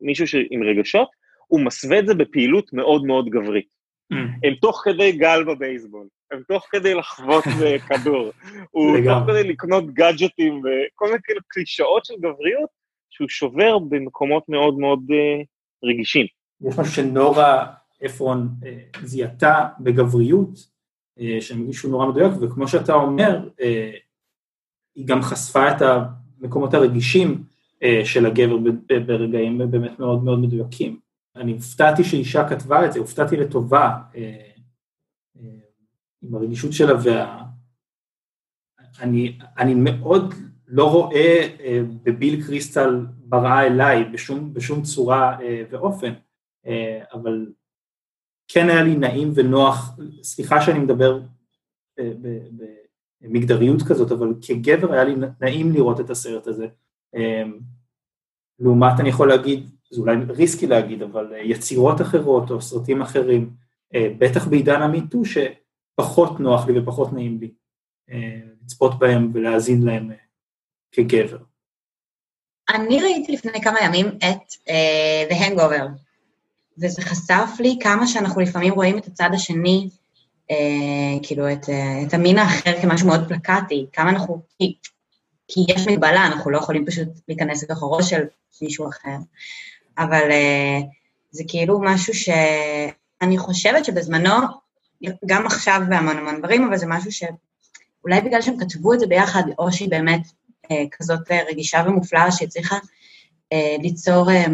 כמישהו ש... עם רגשות, הוא מסווה את זה בפעילות מאוד מאוד גברית. הם תוך כדי גל בבייסבול, הם תוך כדי לחוות בכדור, הוא תוך לגמרי. כדי לקנות גאדג'טים וכל מיני כאילו קלישאות של גבריות, שהוא שובר במקומות מאוד מאוד אה, רגישים. יש משהו שנורה אפרון אה, זיהתה בגבריות, אה, שהם הרגישו נורא מדויק, וכמו שאתה אומר, אה, היא גם חשפה את המקומות הרגישים של הגבר ברגעים באמת מאוד מאוד מדויקים. אני הופתעתי שאישה כתבה את זה, הופתעתי לטובה עם הרגישות שלה וה... מאוד לא רואה אה, בביל קריסטל בראה אליי בשום, בשום צורה ואופן, אבל כן היה לי נעים ונוח, סליחה שאני מדבר אה, במגדריות כזאת, אבל כגבר היה לי נעים לראות את הסרט הזה. אה, לעומת, אני יכול להגיד, זה אולי ריסקי להגיד, אבל אה, יצירות אחרות או סרטים אחרים, אה, בטח בעידן המיטו, שפחות נוח לי ופחות נעים לי לצפות בהם ולהאזין להם כגבר. אני ראיתי לפני כמה ימים את uh, The Hangover, וזה חשף לי כמה שאנחנו לפעמים רואים את הצד השני, uh, כאילו את, uh, את המין האחר כמשהו מאוד פלקטי, כמה אנחנו, כי, כי יש מגבלה, אנחנו לא יכולים פשוט להיכנס לתוך הראש של מישהו אחר, אבל uh, זה כאילו משהו שאני חושבת שבזמנו, גם עכשיו בהמון המון דברים, אבל זה משהו שאולי בגלל שהם כתבו את זה ביחד, או שהיא באמת אה, כזאת אה, רגישה ומופלאה שהצליחה אה, ליצור אה,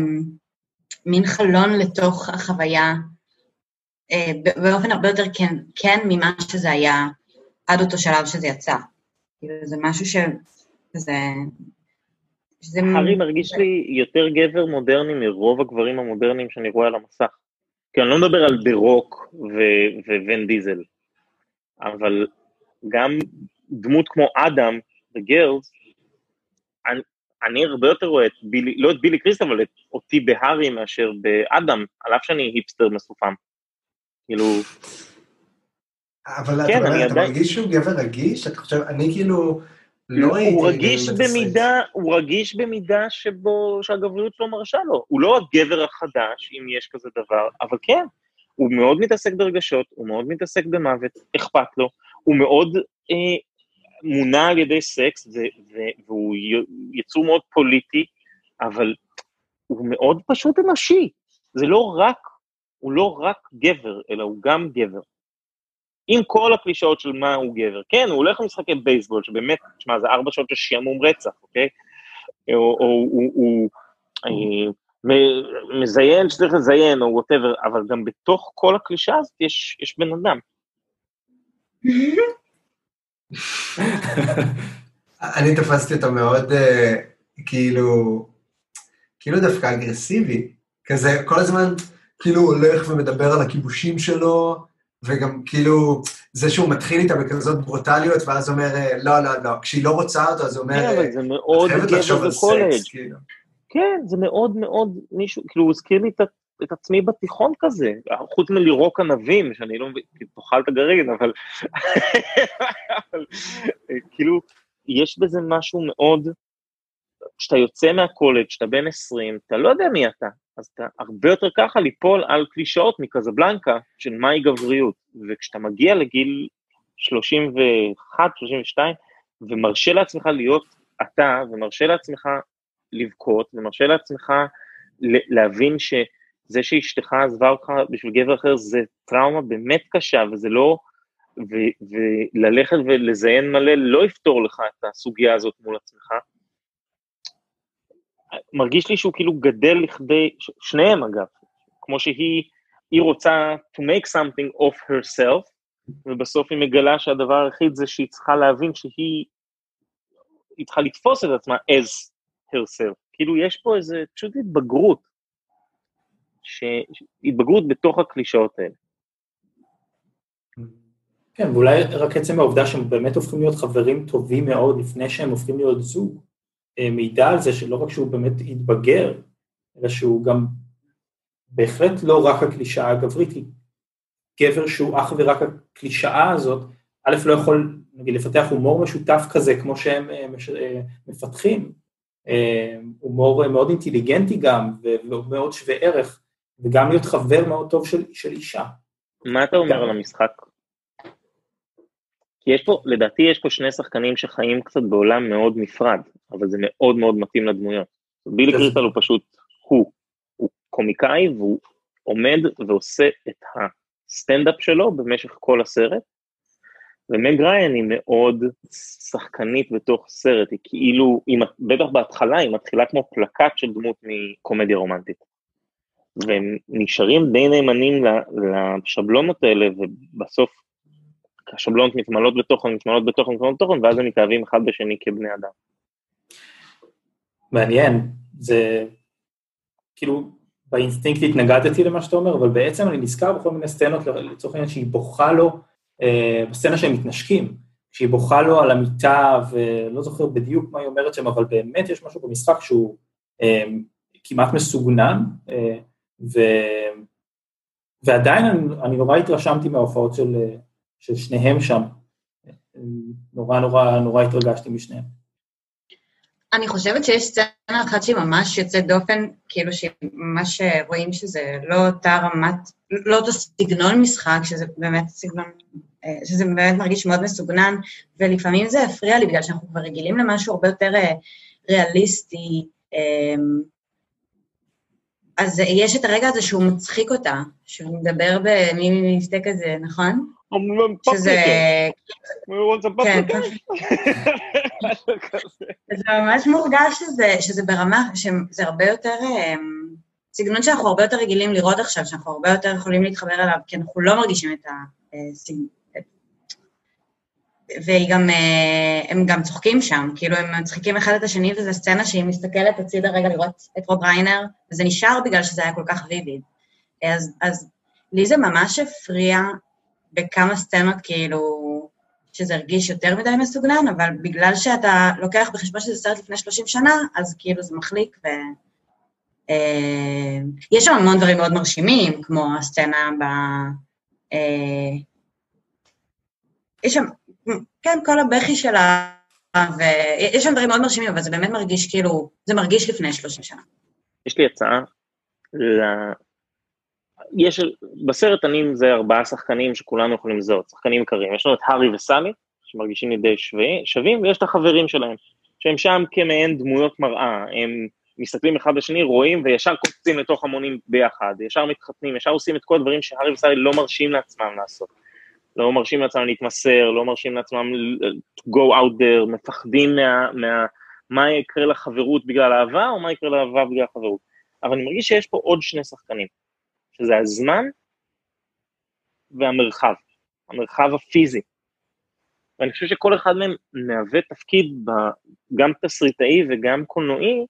מין חלון לתוך החוויה אה, באופן הרבה יותר כן, כן ממה שזה היה עד אותו שלב שזה יצא. כאילו זה משהו ש... זה... שזה... הארי מרגיש לי יותר גבר מודרני מרוב הגברים המודרניים שאני רואה על המסך. כי אני לא מדבר על דה רוק וון דיזל, אבל גם דמות כמו אדם בגרלס, אני, הרבה יותר רואה את בילי, לא את בילי קריסט, אבל את אותי בהארי מאשר באדם, על אף שאני היפסטר מסופם. כאילו, אבל כן, אתה, אני אתה עדיין- מרגיש שהוא גבר רגיש? אתה חושב, אני כאילו לא. הוא רגיש. במידה, הוא רגיש במידה שבו, שהגבריות לא מרשה לו. הוא לא הגבר החדש, אם יש כזה דבר, אבל כן, הוא מאוד מתעסק ברגשות, הוא מאוד מתעסק במוות, אכפת לו, הוא מאוד אה, מונע על ידי סקס, ו, ו, והוא יצור מאוד פוליטי, אבל הוא מאוד פשוט אנושי. זה לא רק, הוא לא רק גבר, אלא הוא גם גבר. עם כל הקלישאות של מה הוא גבר. כן, הוא הולך למשחקי בייסבול, שבאמת, תשמע, זה ארבע שעות של שעמום רצח, אוקיי? או, או הוא, הוא אה, מזיין שצריך לזיין, או whatever, אבל גם בתוך כל הקלישאה הזאת יש, יש בן אדם. אני תפסתי אותו מאוד, אה, כאילו, כאילו דווקא אגרסיבי. כזה, כל הזמן, כאילו, הוא הולך ומדבר על הכיבושים שלו, וגם כאילו, זה שהוא מתחיל איתה בכזאת ברוטליות, ואז אומר, אה, לא, לא, לא, כשהיא לא רוצה אותו, אז הוא אומר, כן, אה, אבל זה מאוד גבר בקולג'. כאילו. כן, זה מאוד מאוד מישהו, כאילו, הוא הזכיר לי את, את עצמי בתיכון כזה, חוץ מלירוק ענבים, שאני לא מבין, תאכל את הגרעין, אבל... אבל כאילו, יש בזה משהו מאוד... כשאתה יוצא מהקולג', כשאתה בן 20, אתה לא יודע מי אתה, אז אתה הרבה יותר ככה ליפול על קלישאות מקזבלנקה של מהי גבריות. וכשאתה מגיע לגיל 31, 32, ומרשה לעצמך להיות אתה, ומרשה לעצמך לבכות, ומרשה לעצמך להבין שזה שאשתך עזבה אותך בשביל גבר אחר זה טראומה באמת קשה, וזה לא... ו- וללכת ולזיין מלא לא יפתור לך את הסוגיה הזאת מול עצמך. מרגיש לי שהוא כאילו גדל לכדי, שניהם אגב, כמו שהיא היא רוצה to make something of herself, ובסוף היא מגלה שהדבר היחיד זה שהיא צריכה להבין שהיא היא צריכה לתפוס את עצמה as herself. כאילו יש פה איזה פשוט התבגרות, ש... התבגרות בתוך הקלישאות האלה. כן, ואולי רק עצם העובדה שהם באמת הופכים להיות חברים טובים מאוד לפני שהם הופכים להיות זוג, אה, מעידה על זה שלא רק שהוא באמת התבגר, אלא שהוא גם בהחלט לא רק הקלישאה הגברית, כי גבר שהוא אך ורק הקלישאה הזאת, א', לא יכול, נגיד, לפתח הומור משותף כזה, כמו שהם אה, אה, מפתחים, הומור מאוד אינטליגנטי גם, ומאוד שווה ערך, וגם להיות חבר מאוד טוב של, של אישה. מה אתה אומר על המשחק? כי יש פה, לדעתי יש פה שני שחקנים שחיים קצת בעולם מאוד נפרד, אבל זה מאוד מאוד מתאים לדמויות. בילי קריסטל הוא פשוט הוא, הוא קומיקאי והוא עומד ועושה את הסטנדאפ שלו במשך כל הסרט, ומג ריין היא מאוד שחקנית בתוך סרט, היא כאילו, היא, בטח בהתחלה היא מתחילה כמו פלקט של דמות מקומדיה רומנטית. והם נשארים די נאמנים לשבלונות האלה, ובסוף השבלונות מתמלאות בתוכן, מתמלאות בתוכן, מתמלאות בתוכן, ואז הם מתאהבים אחד בשני כבני אדם. מעניין, זה כאילו, באינסטינקט התנגדתי למה שאתה אומר, אבל בעצם אני נזכר בכל מיני סצנות, לצורך העניין שהיא בוכה לו, אה, בסצנה שהם מתנשקים, שהיא בוכה לו על המיטה, ולא זוכר בדיוק מה היא אומרת שם, אבל באמת יש משהו במשחק שהוא אה, כמעט מסוגנן, אה, ו... ועדיין אני, אני נורא התרשמתי מההופעות של, של שניהם שם. נורא נורא נורא התרגשתי משניהם. אני חושבת שיש סצנה אחת שהיא ממש יוצאת דופן, כאילו שממש רואים שזה לא אותה רמת, לא אותו סגנון משחק, שזה באמת סגנון, שזה באמת מרגיש מאוד מסוגנן, ולפעמים זה הפריע לי בגלל שאנחנו כבר רגילים למשהו הרבה יותר אה, ריאליסטי, אז יש את הרגע הזה שהוא מצחיק אותה, שהוא מדבר במי מבטא כזה, נכון? שזה... כן, זה ממש מורגש שזה, שזה ברמה, שזה הרבה יותר, אמ, סגנון שאנחנו הרבה יותר רגילים לראות עכשיו, שאנחנו הרבה יותר יכולים להתחבר אליו, כי אנחנו לא מרגישים את הסגנון. והיא גם, אה, הם גם צוחקים שם, כאילו הם מצחיקים אחד את השני, וזו סצנה שהיא מסתכלת הצידה רגע לראות את רוב ריינר, וזה נשאר בגלל שזה היה כל כך ויביד. אז, אז לי זה ממש הפריע בכמה סצנות, כאילו, שזה הרגיש יותר מדי מסוגנן, אבל בגלל שאתה לוקח בחשבון שזה סרט לפני 30 שנה, אז כאילו זה מחליק ו... אה, יש שם המון דברים מאוד מרשימים, כמו הסצנה ב... אה, יש שם, כן, כל הבכי שלה, ויש שם דברים מאוד מרשימים, אבל זה באמת מרגיש כאילו, זה מרגיש לפני 30 שנה. יש לי הצעה יש, בסרט אני זה ארבעה שחקנים שכולנו יכולים לזהות, שחקנים עיקריים. יש לנו את הארי וסמי, שמרגישים לי די שווים, ויש את החברים שלהם, שהם שם כמעין דמויות מראה, הם מסתכלים אחד לשני, רואים, וישר קופצים לתוך המונים ביחד, ישר מתחתנים, ישר עושים את כל הדברים שהארי וסמי לא מרשים לעצמם לעשות. לא מרשים לעצמם להתמסר, לא מרשים לעצמם to go out there, מפחדים מה, מה, מה יקרה לחברות בגלל אהבה, או מה יקרה לאהבה בגלל חברות. אבל אני מרגיש שיש פה עוד שני שחקנים. שזה הזמן והמרחב, המרחב הפיזי. ואני חושב שכל אחד מהם מהווה תפקיד גם תסריטאי וגם קולנועי,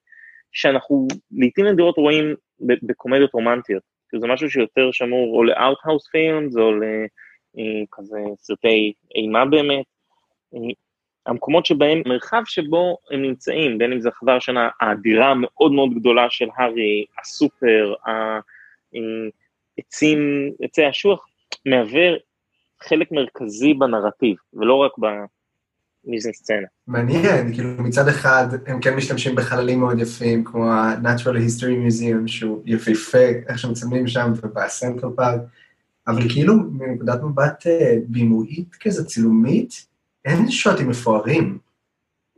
שאנחנו לעיתים נדירות רואים בקומדיות רומנטיות. זה משהו שיותר שמור או לארט-האוס פילמס או אה, סרטי אימה באמת. אה, המקומות שבהם, מרחב שבו הם נמצאים, בין אם זה חדר השנה, הדירה המאוד מאוד גדולה של הארי, הסופר, עצים, עצי אשוח, מהווה חלק מרכזי בנרטיב, ולא רק במיזן סצנה. מעניין, כאילו מצד אחד הם כן משתמשים בחללים מאוד יפים, כמו ה-Natural History Museum, שהוא יפהפה, איך שמצלמים שם, ובסנטרל פארק, אבל כאילו מנקודת מבט אה, בימויית כזה, צילומית, אין שוטים מפוארים.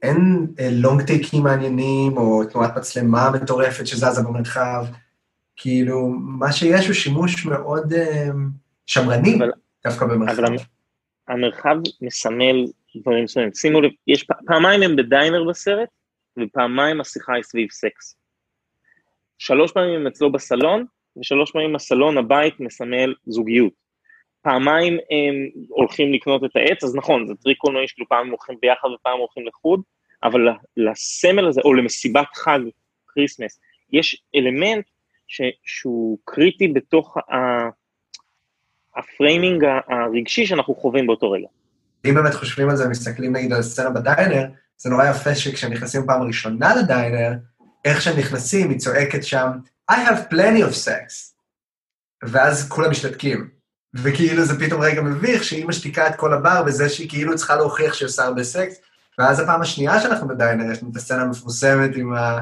אין לונג אה, טייקים מעניינים, או תנועת מצלמה מטורפת שזזה במרחב. כאילו, מה שיש הוא שימוש מאוד uh, שמרני, אבל, דווקא במרחב. אבל המרחב מסמל דברים מסוימים. שימו לב, יש פעמיים הם בדיינר בסרט, ופעמיים השיחה היא סביב סקס. שלוש פעמים הם אצלו בסלון, ושלוש פעמים הסלון, הבית, מסמל זוגיות. פעמיים הם הולכים לקנות את העץ, אז נכון, זה טריק קולנועי שכאילו פעם הם הולכים ביחד ופעם הולכים לחוד, אבל לסמל הזה, או למסיבת חג, Christmas, יש אלמנט ש, שהוא קריטי בתוך ה, ה framing הרגשי שאנחנו חווים באותו רגע. אם באמת חושבים על זה, מסתכלים נגיד על סצנה ב diner, זה נורא יפה שכשהם נכנסים פעם ראשונה לדיינר, איך שהם נכנסים, היא צועקת שם, I have plenty of sex. ואז כולם משתתקים. וכאילו זה פתאום רגע מביך שהיא משתיקה את כל הבר בזה שהיא כאילו צריכה להוכיח שהיא עושה הרבה סקס, ואז הפעם השנייה שאנחנו בדיינר, יש לנו את הסצנה המפורסמת עם, ה...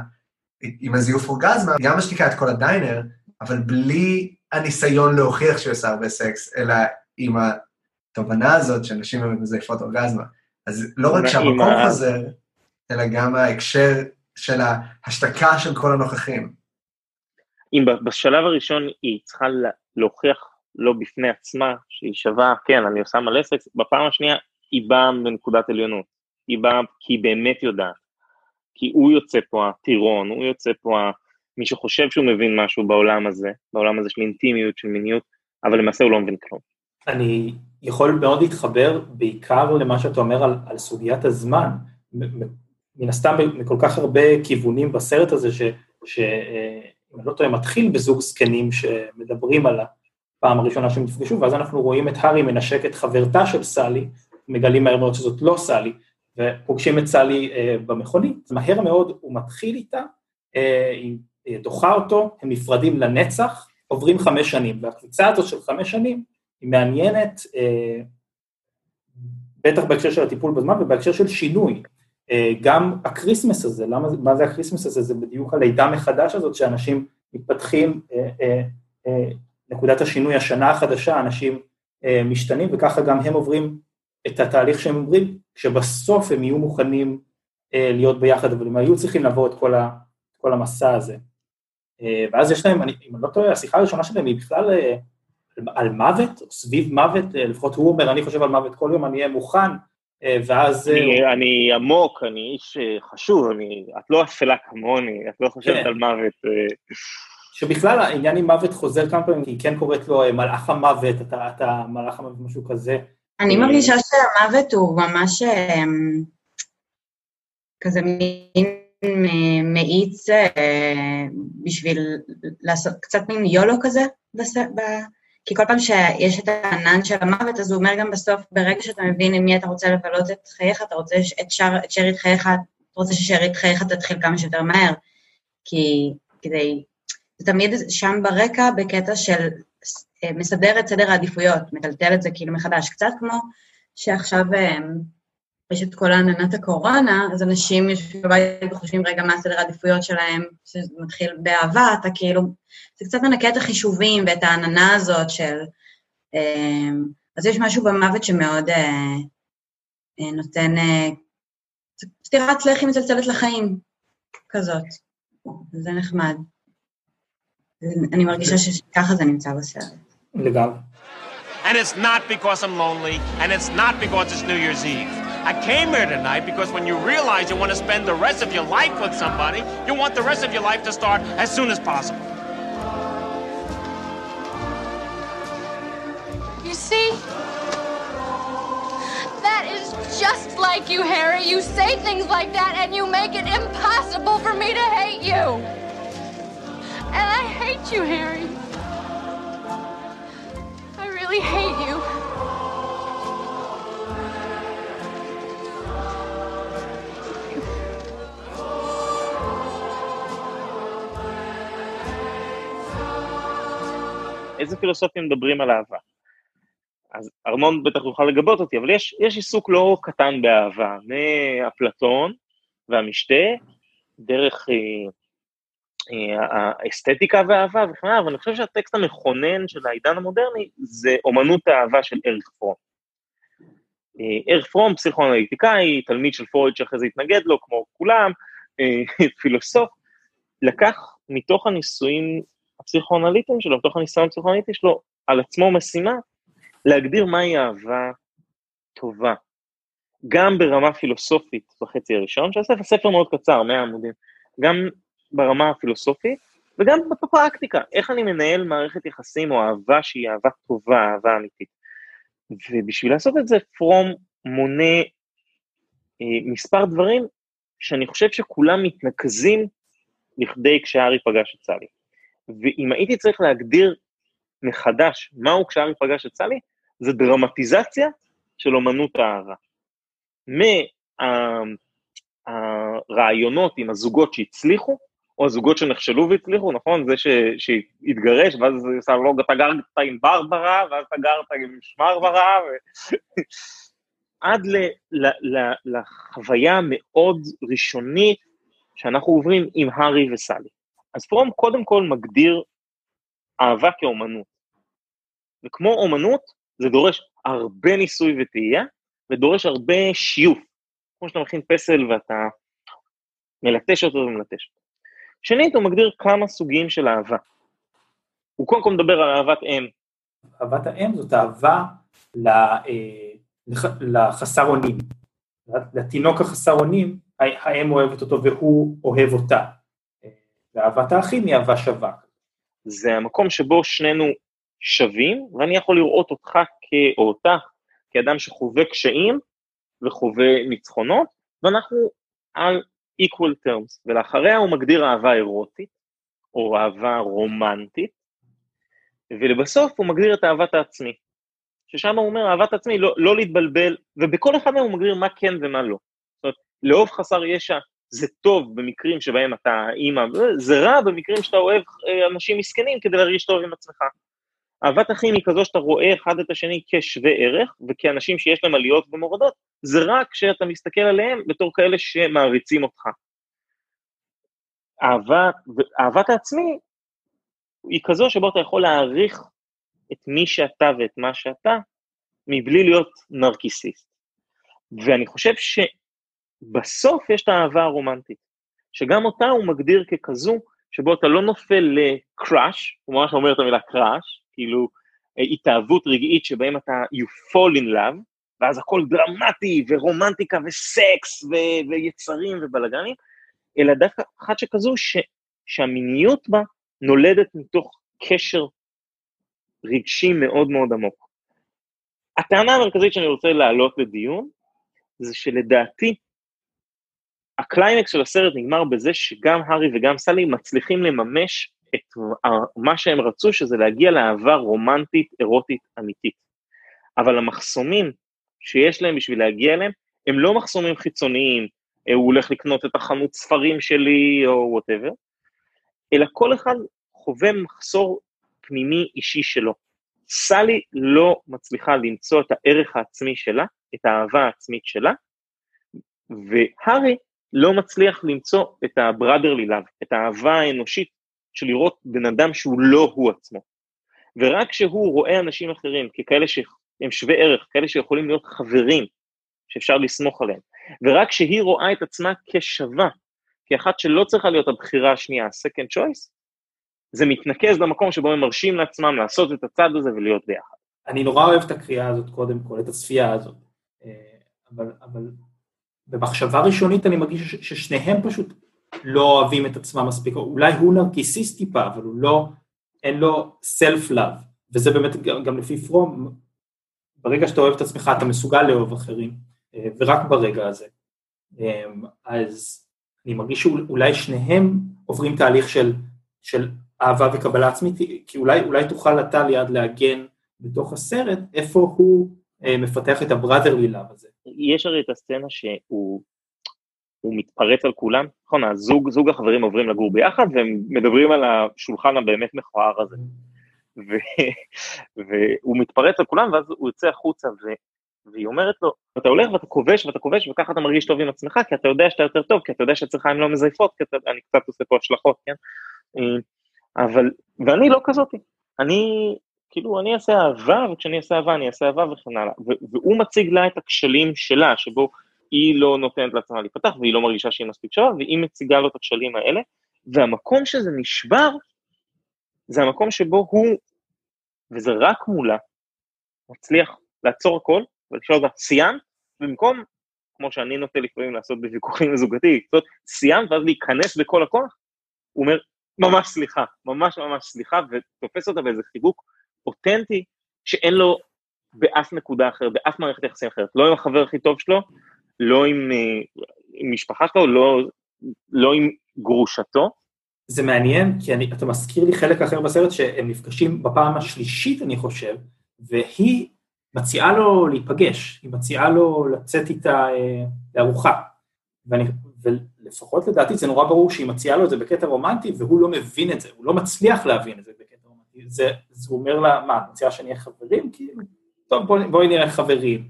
עם הזיוף אורגזמה, היא גם משתיקה את כל הדיינר, אבל בלי הניסיון להוכיח שהיא עושה הרבה סקס, אלא עם התובנה הזאת שאנשים באמת מזייפות אורגזמה. אז לא רק שהמקום חוזר, אלא גם ההקשר של ההשתקה של כל הנוכחים. אם בשלב הראשון היא צריכה להוכיח לא בפני עצמה שהיא שווה, כן, אני עושה מלא סקס, בפעם השנייה היא באה מנקודת עליונות. היא באה כי היא באמת יודעת. כי הוא יוצא פה הטירון, הוא יוצא פה מי שחושב שהוא מבין משהו בעולם הזה, בעולם הזה של אינטימיות, של מיניות, אבל למעשה הוא לא מבין כלום. אני יכול מאוד להתחבר בעיקר למה שאתה אומר על, על סוגיית הזמן. מן הסתם מכל כך הרבה כיוונים בסרט הזה, שאם אני לא טועה, מתחיל בזוג זקנים שמדברים על הפעם הראשונה שהם נפגשו, ואז אנחנו רואים את הארי מנשק את חברתה של סלי, מגלים מהר מאוד שזאת לא סלי, ופוגשים את סלי אה, במכונית. מהר מאוד הוא מתחיל איתה, אה, היא דוחה אותו, הם נפרדים לנצח, עוברים חמש שנים, והקבוצה הזאת של חמש שנים היא מעניינת, אה, בטח בהקשר של הטיפול בזמן ובהקשר של שינוי. אה, גם ה Christmas הזה, למה, מה זה ה Christmas הזה? זה בדיוק הלידה מחדש הזאת שאנשים מתפתחים, אה, אה, נקודת השינוי, השנה החדשה, אנשים משתנים, וככה גם הם עוברים את התהליך שהם עוברים, כשבסוף הם יהיו מוכנים להיות ביחד, אבל הם היו צריכים לעבור את כל, ה, כל המסע הזה. ואז יש להם, אני, אם אני לא טועה, השיחה הראשונה שלהם היא בכלל על מוות, או סביב מוות, לפחות הוא אומר, אני חושב על מוות כל יום, אני אהיה מוכן, ואז... אני, אני עמוק, אני איש חשוב, אני, את לא אפלה כמוני, את לא חושבת כן. על מוות. שבכלל העניין עם מוות חוזר כמה פעמים, כי היא כן קוראת לו מלאך המוות, אתה, אתה מלאך המוות, משהו כזה. אני מרגישה שהמוות הוא ממש כזה מין מאיץ אה, בשביל לעשות קצת מין יולו כזה. כי כל פעם שיש את הענן של המוות, אז הוא אומר גם בסוף, ברגע שאתה מבין עם מי אתה רוצה לבלות את חייך, אתה רוצה את, שר, את שארית חייך, אתה רוצה ששארית חייך תתחיל כמה שיותר מהר. כי כדי, זה תמיד שם ברקע בקטע של אה, מסדר את סדר העדיפויות, מטלטל את זה כאילו מחדש, קצת כמו שעכשיו אה, יש את כל עננת הקורונה, אז אנשים יושבים בבית וחושבים, רגע, מה סדר העדיפויות שלהם, שזה מתחיל באהבה, אתה כאילו, זה קצת מנקה את החישובים ואת העננה הזאת של... אמ, אז יש משהו במוות שמאוד אה, אה, נותן אה, סטירת לחי מצלצלת לחיים, כזאת. זה נחמד. אני מרגישה שככה זה נמצא בסרט. לגמרי. And it's not because I'm lonely, and it's not because it's New Year's Eve. I came here tonight because when you realize you want to spend the rest of your life with somebody, you want the rest of your life to start as soon as possible. You see? That is just like you, Harry. You say things like that and you make it impossible for me to hate you. And I hate you, Harry. I really hate you. איזה פילוסופים מדברים על אהבה? אז ארמון בטח יוכל לגבות אותי, אבל יש, יש עיסוק לא קטן באהבה, מאפלטון והמשתה, דרך אה, אה, האסתטיקה והאהבה וכן הלאה, אבל אני חושב שהטקסט המכונן של העידן המודרני זה אומנות האהבה של אריך פרום. אה, אריך פרום, פסיכואנליטיקאי, תלמיד של פרויד שאחרי זה התנגד לו, כמו כולם, אה, פילוסוף, לקח מתוך הניסויים הפסיכואנליטיים שלו, בתוך הניסיון הפסיכואנליטי שלו, על עצמו משימה להגדיר מהי אהבה טובה. גם ברמה פילוסופית בחצי הראשון של הספר, ספר מאוד קצר, 100 עמודים, גם ברמה הפילוסופית, וגם בפרקטיקה, איך אני מנהל מערכת יחסים או אהבה שהיא אהבה טובה, אהבה אמיתית. ובשביל לעשות את זה, פרום מונה אה, מספר דברים שאני חושב שכולם מתנקזים לכדי כשהארי פגש את סלי. ואם הייתי צריך להגדיר מחדש מהו כשהארי פגש את סלי, זה דרמטיזציה של אומנות האהבה. מהרעיונות עם הזוגות שהצליחו, או הזוגות שנכשלו והצליחו, נכון? זה ש, שהתגרש, ואז זה לו, אתה גרת עם ברברה, ואז אתה גרת עם שמרברה, ו... עד ל, ל, ל, לחוויה המאוד ראשונית שאנחנו עוברים עם הארי וסלי. אז פרום קודם כל מגדיר אהבה כאומנות. וכמו אומנות, זה דורש הרבה ניסוי וטעייה, ודורש הרבה שיוף. כמו שאתה מכין פסל ואתה מלטש אותו ומלטש אותו. שנית, הוא מגדיר כמה סוגים של אהבה. הוא קודם כל מדבר על אהבת אם. אהבת האם זאת אהבה אה, לחסר אונים. לתינוק החסר אונים, האם אוהבת אותו והוא אוהב אותה. ואהבת האחים היא אהבה שווה. זה המקום שבו שנינו שווים, ואני יכול לראות אותך כ... או אותך כאדם שחווה קשיים וחווה ניצחונות, ואנחנו על equal terms, ולאחריה הוא מגדיר אהבה אירוטית, או אהבה רומנטית, ולבסוף הוא מגדיר את אהבת העצמי, ששם הוא אומר, אהבת עצמי, לא, לא להתבלבל, ובכל אחד מהם הוא מגדיר מה כן ומה לא. זאת אומרת, לאהוב חסר ישע זה טוב במקרים שבהם אתה אימא, זה רע במקרים שאתה אוהב אה, אנשים מסכנים כדי להרגיש טוב עם עצמך. אהבת אחים היא כזו שאתה רואה אחד את השני כשווה ערך, וכאנשים שיש להם עליות ומורדות, זה רק כשאתה מסתכל עליהם בתור כאלה שמעריצים אותך. אהבת, אהבת העצמי היא כזו שבו אתה יכול להעריך את מי שאתה ואת מה שאתה, מבלי להיות נרקיסיסט. ואני חושב שבסוף יש את האהבה הרומנטית, שגם אותה הוא מגדיר ככזו, שבו אתה לא נופל לקראש, הוא ממש אומר את המילה קראש, כאילו אה, התאהבות רגעית שבהם אתה you fall in love, ואז הכל דרמטי ורומנטיקה וסקס ו- ויצרים ובלאגנים, אלא דווקא אחת שכזו ש- שהמיניות בה נולדת מתוך קשר רגשי מאוד מאוד עמוק. הטענה המרכזית שאני רוצה להעלות לדיון, זה שלדעתי, הקליימקס של הסרט נגמר בזה שגם הארי וגם סלי מצליחים לממש את מה שהם רצו, שזה להגיע לאהבה רומנטית, אירוטית, אמיתית. אבל המחסומים שיש להם בשביל להגיע אליהם, הם לא מחסומים חיצוניים, אה, הוא הולך לקנות את החנות ספרים שלי או whatever, אלא כל אחד חווה מחסור פנימי אישי שלו. סלי לא מצליחה למצוא את הערך העצמי שלה, את האהבה העצמית שלה, והארי לא מצליח למצוא את ה-brotherly love, את האהבה האנושית של לראות בן אדם שהוא לא הוא עצמו. ורק כשהוא רואה אנשים אחרים ככאלה שהם שווי ערך, כאלה שיכולים להיות חברים, שאפשר לסמוך עליהם, ורק כשהיא רואה את עצמה כשווה, כאחת שלא צריכה להיות הבחירה השנייה, ה-second choice, זה מתנקז למקום שבו הם מרשים לעצמם לעשות את הצד הזה ולהיות ביחד. אני נורא אוהב את הקריאה הזאת קודם כל, את הצפייה הזאת, אה, אבל, אבל במחשבה ראשונית אני מרגיש ששניהם פשוט לא אוהבים את עצמם מספיק, אולי הוא נרקיסיסט טיפה, אבל הוא לא, אין לו סלף לאב, וזה באמת גם, גם לפי פרום, ברגע שאתה אוהב את עצמך אתה מסוגל לאהוב אחרים, אה, ורק ברגע הזה. אה, אז אני מרגיש שאולי שניהם עוברים תהליך של, של אהבה וקבלה עצמית, כי אולי, אולי תוכל אתה ליד להגן בתוך הסרט, איפה הוא מפתח את הבראדרלי לאב הזה. יש הרי את הסצנה שהוא הוא מתפרץ על כולם, נכון, הזוג, זוג החברים עוברים לגור ביחד והם מדברים על השולחן הבאמת מכוער הזה. ו, והוא מתפרץ על כולם ואז הוא יוצא החוצה ו, והיא אומרת לו, אתה הולך ואתה כובש ואתה כובש וככה אתה מרגיש טוב עם עצמך כי אתה יודע שאתה יותר טוב, כי אתה יודע שאצלך הן לא מזייפות, כי אתה, אני קצת עושה פה השלכות, כן? אבל, ואני לא כזאתי, אני, כאילו, אני אעשה אהבה, וכשאני אעשה אהבה אני אעשה אהבה וכן הלאה. והוא מציג לה את הכשלים שלה, שבו היא לא נותנת לעצמה להיפתח, והיא לא מרגישה שהיא מספיק שווה, והיא מציגה לו את הכשלים האלה, והמקום שזה נשבר, זה המקום שבו הוא, וזה רק מולה, מצליח לעצור הכל, ולשאול אותה, סיימת? במקום, כמו שאני נוטה לפעמים לעשות בוויכוחים זוגתי, זאת סיימת, ואז להיכנס בכל הכוח, הוא אומר, ממש סליחה, ממש ממש סליחה, ותופס אותה באיזה חיבוק אותנטי שאין לו באף נקודה אחרת, באף מערכת יחסים אחרת, לא עם החבר הכי טוב שלו, לא עם, אה, עם משפחה שלו, לא, לא עם גרושתו. זה מעניין, כי אני, אתה מזכיר לי חלק אחר בסרט שהם נפגשים בפעם השלישית, אני חושב, והיא מציעה לו להיפגש, היא מציעה לו לצאת איתה אה, לארוחה. ואני, ולפחות לדעתי זה נורא ברור שהיא מציעה לו את זה בקטע רומנטי, והוא לא מבין את זה, הוא לא מצליח להבין את זה בקטע. זה, זה אומר לה, מה, את מציעה שנהיה חברים? כאילו, טוב, בואי בוא נראה חברים.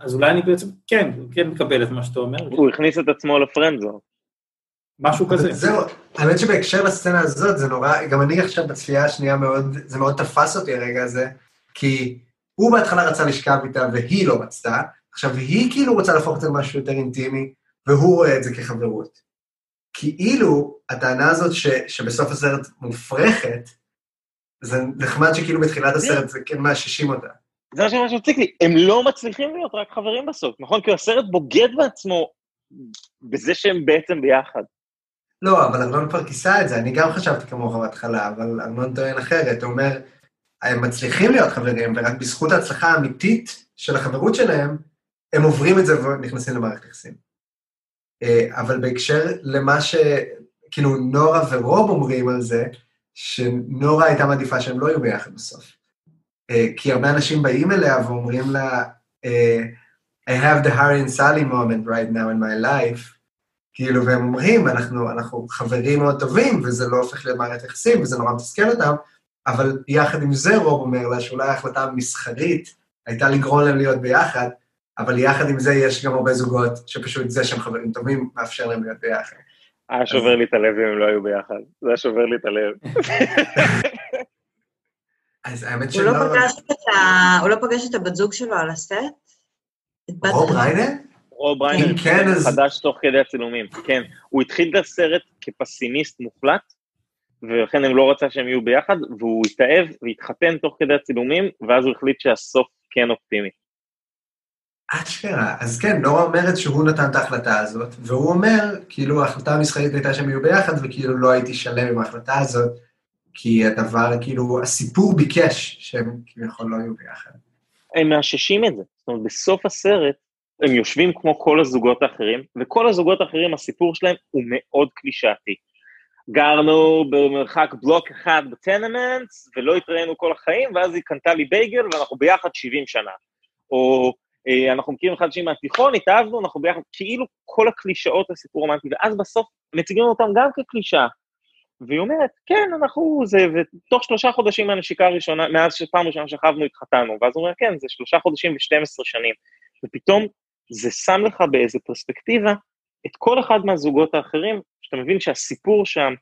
אז אולי אני בעצם, כן, כן מקבל את מה שאתה אומר. הוא הכניס את עצמו לפרנדזון. משהו כזה. זהו, האמת שבהקשר לסצנה הזאת, זה נורא, גם אני עכשיו בצפייה השנייה מאוד, זה מאוד תפס אותי הרגע הזה, כי הוא בהתחלה רצה לשכב איתה והיא לא רצתה, עכשיו היא כאילו רוצה להפוך את זה למשהו יותר אינטימי, והוא רואה את זה כחברות. כאילו, הטענה הזאת ש, שבסוף הסרט מופרכת, זה נחמד שכאילו בתחילת הסרט זה כן מאששים אותה. זה מה שממש מציק לי, הם לא מצליחים להיות רק חברים בסוף, נכון? כי הסרט בוגד בעצמו בזה שהם בעצם ביחד. לא, אבל ארנון כבר כיסה את זה, אני גם חשבתי כמוך בהתחלה, אבל ארנון טוען אחרת, הוא אומר, הם מצליחים להיות חברים, ורק בזכות ההצלחה האמיתית של החברות שלהם, הם עוברים את זה ונכנסים למערכת יחסים. אה, אבל בהקשר למה ש... כאילו, נורה ורוב אומרים על זה, שנורה הייתה מעדיפה שהם לא יהיו ביחד בסוף. אה, כי הרבה אנשים באים אליה ואומרים לה, אה, I have the Harry and Sally moment right now in my life, כאילו, והם אומרים, אנחנו, אנחנו חברים מאוד טובים, וזה לא הופך להיות מערכת יחסים, וזה נורא מתסכל אותם, אבל יחד עם זה רוב אומר לה שאולי ההחלטה המסחרית הייתה לגרום להם להיות ביחד, אבל יחד עם זה יש גם הרבה זוגות שפשוט זה שהם חברים טובים מאפשר להם להיות ביחד. היה שובר לי את הלב אם הם לא היו ביחד, זה היה שובר לי את הלב. אז האמת לא שלא... הוא לא פגש את הבת זוג שלו על הסט? רוב? ריינר? רוב ריינר כן, אז- חדש תוך כדי הצילומים, כן. הוא התחיל את הסרט כפסימיסט מוחלט, ולכן הם לא רצה שהם יהיו ביחד, והוא התאהב והתחתן תוך כדי הצילומים, ואז הוא החליט שהסוף כן אופטימי. אשכרה. אז כן, נורה אומרת שהוא נתן את ההחלטה הזאת, והוא אומר, כאילו, ההחלטה המסחרית הייתה שהם יהיו ביחד, וכאילו לא הייתי שלם עם ההחלטה הזאת, כי הדבר, כאילו, הסיפור ביקש שהם כביכול לא יהיו ביחד. הם מאששים את זה. זאת אומרת, בסוף הסרט, הם יושבים כמו כל הזוגות האחרים, וכל הזוגות האחרים, הסיפור שלהם הוא מאוד קלישאתי. גרנו במרחק בלוק אחד בטנמנטס, ולא התראינו כל החיים, ואז היא קנתה לי בייגל, ואנחנו ביחד 70 שנה. או אנחנו מכירים אחד שני מהתיכון, התאהבנו, אנחנו ביחד, כאילו כל הקלישאות לסיפור רומנטי, ואז בסוף מציגים אותם גם כקלישאה. והיא אומרת, כן, אנחנו זה, ותוך שלושה חודשים מהנשיקה הראשונה, מאז שפעם ראשונה שכבנו התחתנו, ואז הוא אומר, כן, זה שלושה חודשים ו-12 שנים. ופתאום זה שם לך באיזה פרספקטיבה את כל אחד מהזוגות האחרים, שאתה מבין שהסיפור שם,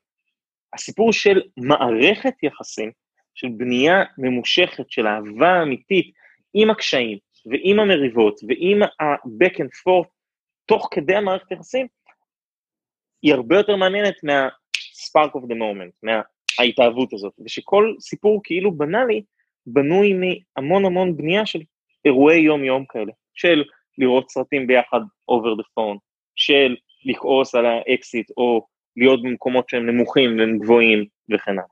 הסיפור של מערכת יחסים, של בנייה ממושכת, של אהבה אמיתית, עם הקשיים, ועם המריבות, ועם ה-back and forth, תוך כדי המערכת יחסים, היא הרבה יותר מעניינת מה-spark of the moment, מההתאהבות הזאת, ושכל סיפור כאילו בנאלי, בנוי מהמון המון בנייה של אירועי יום-יום כאלה, של לראות סרטים ביחד over the phone, של לכעוס על האקסיט, או להיות במקומות שהם נמוכים והם גבוהים וכן הלאה.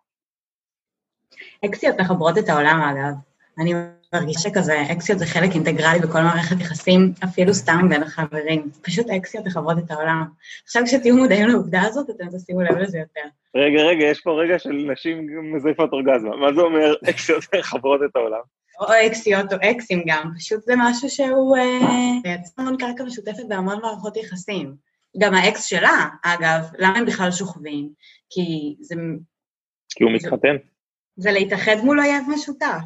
אקסיות מחברות את העולם, אגב. אני מרגישה שכזה, אקסיות זה חלק אינטגרלי בכל מערכת יחסים, אפילו סתם בין החברים. פשוט אקסיות מחברות את העולם. עכשיו כשתהיו מודעים לעובדה הזאת, אתם תשימו לב לזה יותר. רגע, רגע, יש פה רגע של נשים מזייפות אורגזמה. מה זה אומר אקסיות מחברות את העולם? או אקסיות או אקסים גם, פשוט זה משהו שהוא אה, מייצר המון קרקע משותפת בהמון מערכות יחסים. גם האקס שלה, אגב, למה הם בכלל שוכבים? כי זה, כי הוא מתחתן. זה להתאחד מול אויב משותף.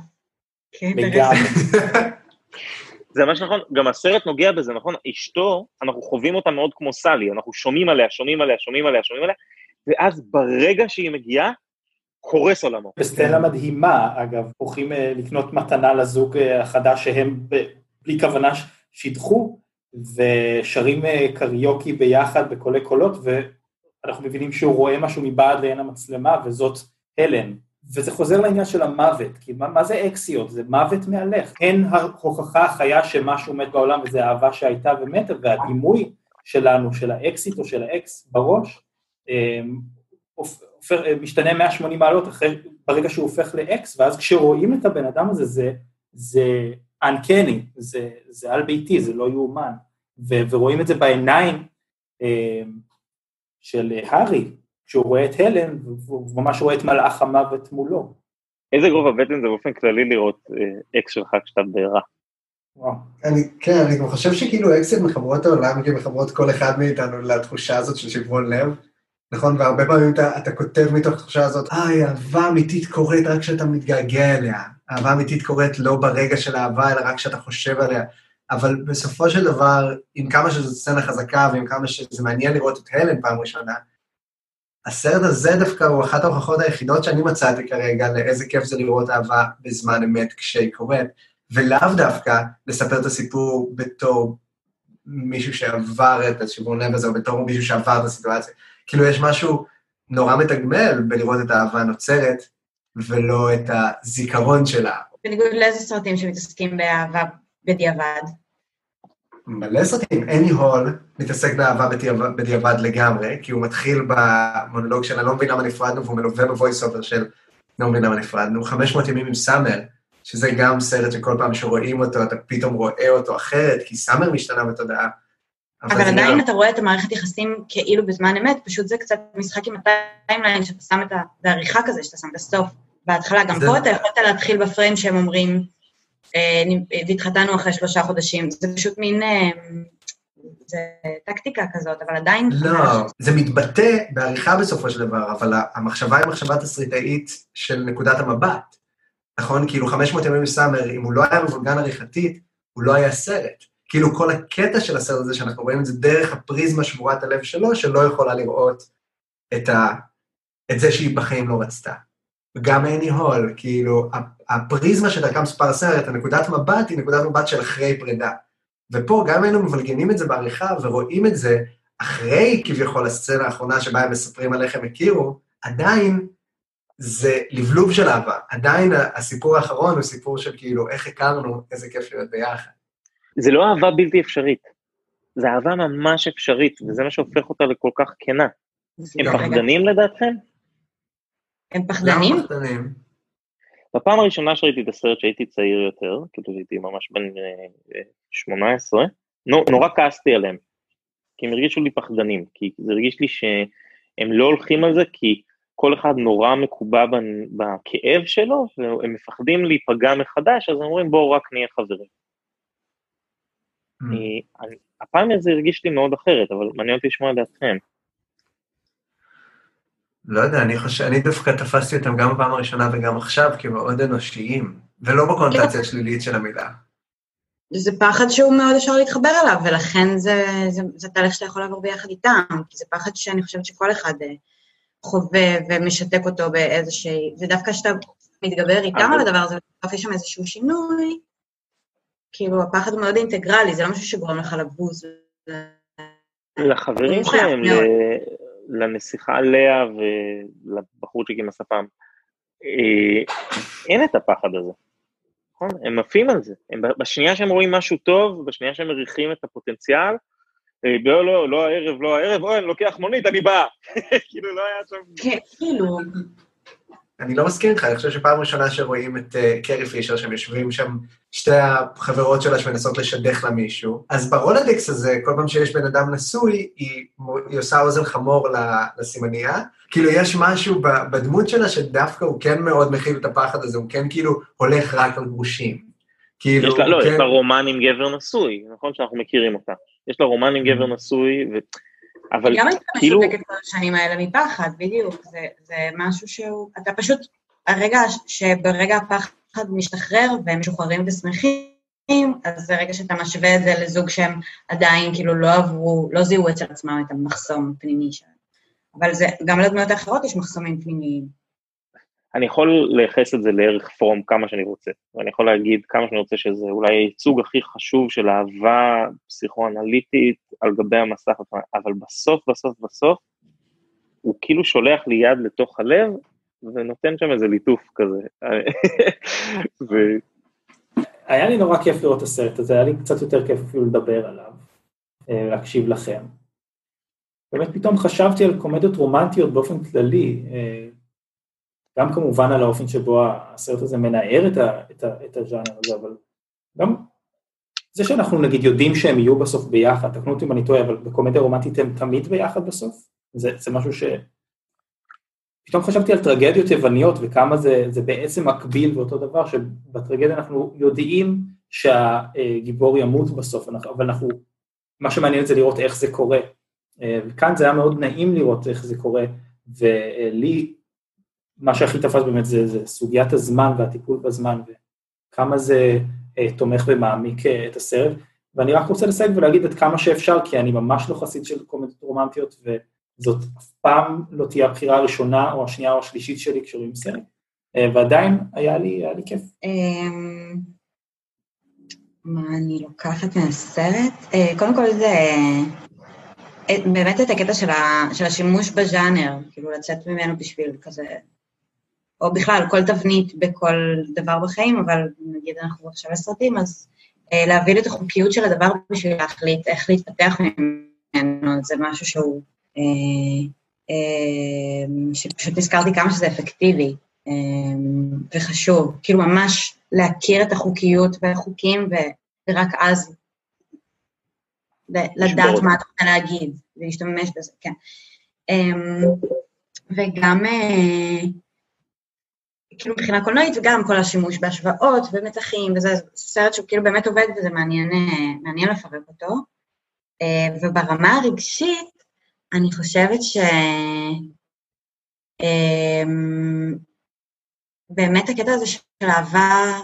כן, לגמרי. זה ממש נכון, גם הסרט נוגע בזה, נכון? אשתו, אנחנו חווים אותה מאוד כמו סלי, אנחנו שומעים עליה, שומעים עליה, שומעים עליה, שומעים עליה, ואז ברגע שהיא מגיעה, קורס עולמו. בסצנה מדהימה, אגב, הולכים אה, לקנות מתנה לזוג אה, החדש שהם ב- בלי כוונה שידחו, ושרים אה, קריוקי ביחד בקולי קולות, ואנחנו מבינים שהוא רואה משהו מבעד לעין המצלמה, וזאת הלן. וזה חוזר לעניין של המוות, כי מה, מה זה אקסיות? זה מוות מהלך. אין ההוכחה חיה שמשהו מת בעולם וזה אהבה שהייתה ומתה, והדימוי שלנו, של האקסיט או של האקס בראש, אמ, משתנה 180 מעלות אחרי, ברגע שהוא הופך ל-X, ואז כשרואים את הבן אדם הזה, זה, זה uncanny, זה, זה על ביתי, זה לא יאומן. ורואים את זה בעיניים אה, של הארי, כשהוא רואה את הלן, והוא ממש רואה את מלאך המוות מולו. איזה גובה בטן זה באופן כללי לראות אה, אקס שלך כשאתה בעירה. אני, כן, אני גם חושב שכאילו אקסים מחברות העולם, כי מחברות כל אחד מאיתנו לתחושה הזאת של שברון לב, נכון? והרבה פעמים אתה, אתה כותב מתוך התחושה הזאת, איי, אהבה אמיתית קורית רק כשאתה מתגעגע אליה. אהבה אמיתית קורית לא ברגע של אהבה, אלא רק כשאתה חושב עליה. אבל בסופו של דבר, עם כמה שזו סצנה חזקה ועם כמה שזה מעניין לראות את הלן פעם ראשונה, הסרט הזה דווקא הוא אחת ההוכחות היחידות שאני מצאתי כרגע לאיזה כיף זה לראות אהבה בזמן אמת כשהיא קורית, ולאו דווקא לספר את הסיפור בתור מישהו שעבר את השיבון לב הזה, או בתור מישהו שעבר את הסיטואציה. כאילו, יש משהו נורא מתגמל בלראות את האהבה הנוצרת, ולא את הזיכרון שלה. בניגוד לאיזה סרטים שמתעסקים באהבה בדיעבד? מלא סרטים. אני הול מתעסק באהבה בדיעבד לגמרי, כי הוא מתחיל במונולוג של אני לא מבין למה נפרדנו, והוא מלווה ב voice over של לא מבין למה נפרדנו. 500 ימים עם סאמר, שזה גם סרט שכל פעם שרואים אותו, אתה פתאום רואה אותו אחרת, כי סאמר משתנה בתודעה. אבל עדיין אתה רואה את המערכת יחסים כאילו בזמן אמת, פשוט זה קצת משחק עם הטיימליין, שאתה שם את ה... זה עריכה כזה שאתה שם בסוף, בהתחלה. גם פה אתה יכולת להתחיל בפריים שהם אומרים, והתחתנו אחרי שלושה חודשים. זה פשוט מין... אה, זה טקטיקה כזאת, אבל עדיין... לא, זה מתבטא בעריכה בסופו של דבר, אבל המחשבה היא מחשבה תסריטאית של נקודת המבט. נכון? כאילו 500 ימים מסאמר, אם הוא לא היה מבולגן עריכתית, הוא לא היה סרט. כאילו כל הקטע של הסרט הזה, שאנחנו רואים את זה דרך הפריזמה שבורת הלב שלו, שלא יכולה לראות את, ה... את זה שהיא בחיים לא רצתה. וגם אני הול, כאילו, הפריזמה שדרכה מספר הסרט, הנקודת מבט היא נקודת מבט של אחרי פרידה. ופה גם היינו מבלגנים את זה בעריכה ורואים את זה אחרי כביכול הסצנה האחרונה שבה הם מספרים על איך הם הכירו, עדיין זה לבלוב של אהבה. עדיין הסיפור האחרון הוא סיפור של כאילו, איך הכרנו, איזה כיף להיות ביחד. זה לא אהבה בלתי אפשרית, זה אהבה ממש אפשרית, וזה מה שהופך אותה לכל כך כנה. הם פחדנים לדעתכם? הם פחדנים? למה פחדנים? בפעם הראשונה שראיתי את הסרט שהייתי צעיר יותר, כאילו הייתי ממש בן 18, אה, נורא כעסתי עליהם, כי הם הרגישו לי פחדנים, כי זה הרגיש לי שהם לא הולכים על זה, כי כל אחד נורא מקובע בכאב שלו, והם מפחדים להיפגע מחדש, אז הם אומרים בואו רק נהיה חברים. Mm. הפעם הזה הרגיש לי מאוד אחרת, אבל מעניין אותי לשמוע את דעתכם. לא יודע, אני חושב, אני דווקא תפסתי אותם גם בפעם הראשונה וגם עכשיו כמאוד אנושיים, ולא בקונוטציה השלילית של המילה. זה פחד שהוא מאוד אפשר להתחבר אליו, ולכן זה, זה, זה תהליך שאתה יכול לעבור ביחד איתם, כי זה פחד שאני חושבת שכל אחד אה, חווה ומשתק אותו באיזושהי... ודווקא כשאתה מתגבר איתם על הדבר הזה, בסוף יש שם איזשהו שינוי, כאילו, הפחד הוא מאוד אינטגרלי, זה לא משהו שגורם לך לבוז. לחברים שלהם, לנסיכה לאה ולבחורצ'יק עם השפם, אה, אין את הפחד הזה. נכון? הם עפים על זה. הם, בשנייה שהם רואים משהו טוב, בשנייה שהם מריחים את הפוטנציאל, אה, לא, לא, לא הערב, לא הערב, אוי, אני לוקח מונית, אני בא. כאילו, לא היה שם... כן, כאילו... אני לא מסכים איתך, אני חושב שפעם ראשונה שרואים את uh, קרי פישר, שהם יושבים שם, שתי החברות שלה שמנסות לשדך לה מישהו, אז ברולדקס הזה, כל פעם שיש בן אדם נשוי, היא, היא עושה אוזן חמור לסימנייה. כאילו, יש משהו בדמות שלה שדווקא הוא כן מאוד מכיל את הפחד הזה, הוא כן כאילו הולך רק על גרושים. כאילו, יש לה, לא, כן... יש לה רומן עם גבר נשוי, נכון שאנחנו מכירים אותה. יש לה רומן עם גבר mm-hmm. נשוי, ו... אבל גם הייתה כאילו... משותקת כל השנים האלה מפחד, בדיוק. זה, זה משהו שהוא... אתה פשוט... הרגע שברגע הפחד משתחרר והם משוחררים ושמחים, אז זה רגע שאתה משווה את זה לזוג שהם עדיין כאילו לא עברו, לא זיהו אצל עצמם את המחסום הפנימי שלהם. אבל זה, גם לדמויות האחרות יש מחסומים פנימיים. אני יכול לייחס את זה לערך פרום כמה שאני רוצה, ואני יכול להגיד כמה שאני רוצה שזה אולי הייצוג הכי חשוב של אהבה פסיכואנליטית על גבי המסך, אבל בסוף, בסוף, בסוף, הוא כאילו שולח לי יד לתוך הלב, ונותן שם איזה ליטוף כזה. ו... היה לי נורא כיף לראות את הסרט הזה, היה לי קצת יותר כיף אפילו לדבר עליו, אה, להקשיב לכם. באמת פתאום חשבתי על קומדיות רומנטיות באופן כללי, אה, גם כמובן על האופן שבו הסרט הזה מנער את, ה, את, ה, את הז'אנר הזה, אבל גם זה שאנחנו נגיד יודעים שהם יהיו בסוף ביחד, תקנו אותי אם אני טועה, אבל בקומדיה רומנטית הם תמיד ביחד בסוף? זה, זה משהו ש... פתאום חשבתי על טרגדיות יווניות וכמה זה, זה בעצם מקביל באותו דבר, שבטרגדיה אנחנו יודעים שהגיבור ימות בסוף, אבל אנחנו, מה שמעניין זה לראות איך זה קורה. וכאן זה היה מאוד נעים לראות איך זה קורה, ולי, מה שהכי תפס באמת זה, זה סוגיית הזמן והטיפול בזמן, וכמה זה אה, תומך ומעמיק אה, את הסרט. ואני רק רוצה לסייג ולהגיד עד כמה שאפשר, כי אני ממש לא חסיד של קומדיות רומנטיות, וזאת אף פעם לא תהיה הבחירה הראשונה או השנייה או השלישית שלי כשרואים סרט, אה, ועדיין היה לי, היה לי כיף. אמ, מה אני לוקחת מהסרט? קודם כל זה באמת את הקטע של השימוש בז'אנר, כאילו לצאת ממנו בשביל כזה, או בכלל כל תבנית בכל דבר בחיים, אבל נגיד אנחנו עכשיו בסרטים, אז אה, להבין את החוקיות של הדבר בשביל להחליט איך להתפתח ממנו, זה משהו שהוא, אה, אה, שפשוט נזכרתי כמה שזה אפקטיבי אה, וחשוב, כאילו ממש להכיר את החוקיות והחוקים, ורק אז לדעת מה אתה רוצה להגיד, ולהשתמש בזה, כן. אמ, וגם, אה, כאילו מבחינה קולנועית, וגם כל השימוש בהשוואות ומתחים, וזה סרט שהוא כאילו באמת עובד וזה מעניין, אה, מעניין לפרק אותו. אה, וברמה הרגשית, אני חושבת ש... אמ, באמת הקטע הזה של אהבה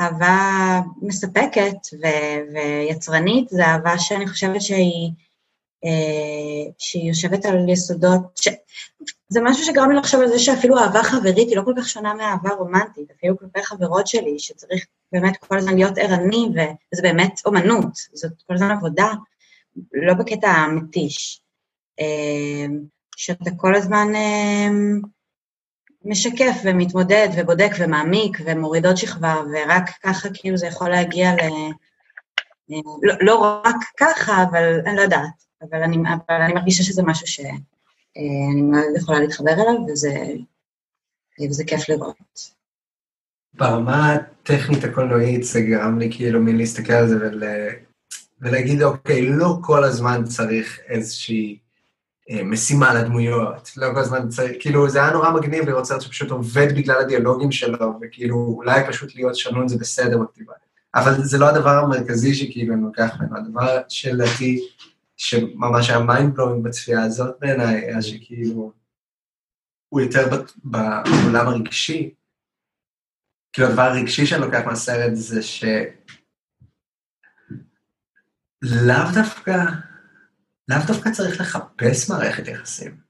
אהבה מספקת ו- ויצרנית, זו אהבה שאני חושבת שהיא, אה, שהיא יושבת על יסודות, ש... זה משהו שגרם לי לחשוב על זה שאפילו אהבה חברית היא לא כל כך שונה מאהבה רומנטית, אפילו כלפי חברות שלי, שצריך באמת כל הזמן להיות ערני, וזה באמת אומנות, זאת כל הזמן עבודה, לא בקטע המתיש. אה, שאתה כל הזמן אה, משקף ומתמודד ובודק ומעמיק ומוריד עוד שכבה, ורק ככה כאילו זה יכול להגיע ל... לא, לא רק ככה, אבל אני לא יודעת, אבל אני, אבל אני מרגישה שזה משהו שאני מאוד יכולה להתחבר אליו, וזה, וזה כיף לראות. ברמה הטכנית הקולנועית זה גרם לי כאילו מין להסתכל על זה ול... ולהגיד, אוקיי, לא כל הזמן צריך איזושהי אה, משימה לדמויות, לא כל הזמן צריך, כאילו זה היה נורא מגניב לראות סרט שפשוט עובד בגלל הדיאלוגים שלו, וכאילו אולי פשוט להיות שנון זה בסדר בכתיבה. אבל זה לא הדבר המרכזי שכאילו אני לוקח ממנו, הדבר שלדעתי, שממש היה mind blowing בצפייה הזאת בעיניי, היה שכאילו, הוא יותר בעולם הרגשי. כאילו הדבר הרגשי שאני לוקח מהסרט זה ש... לאו דווקא לאו דווקא צריך לחפש מערכת יחסים.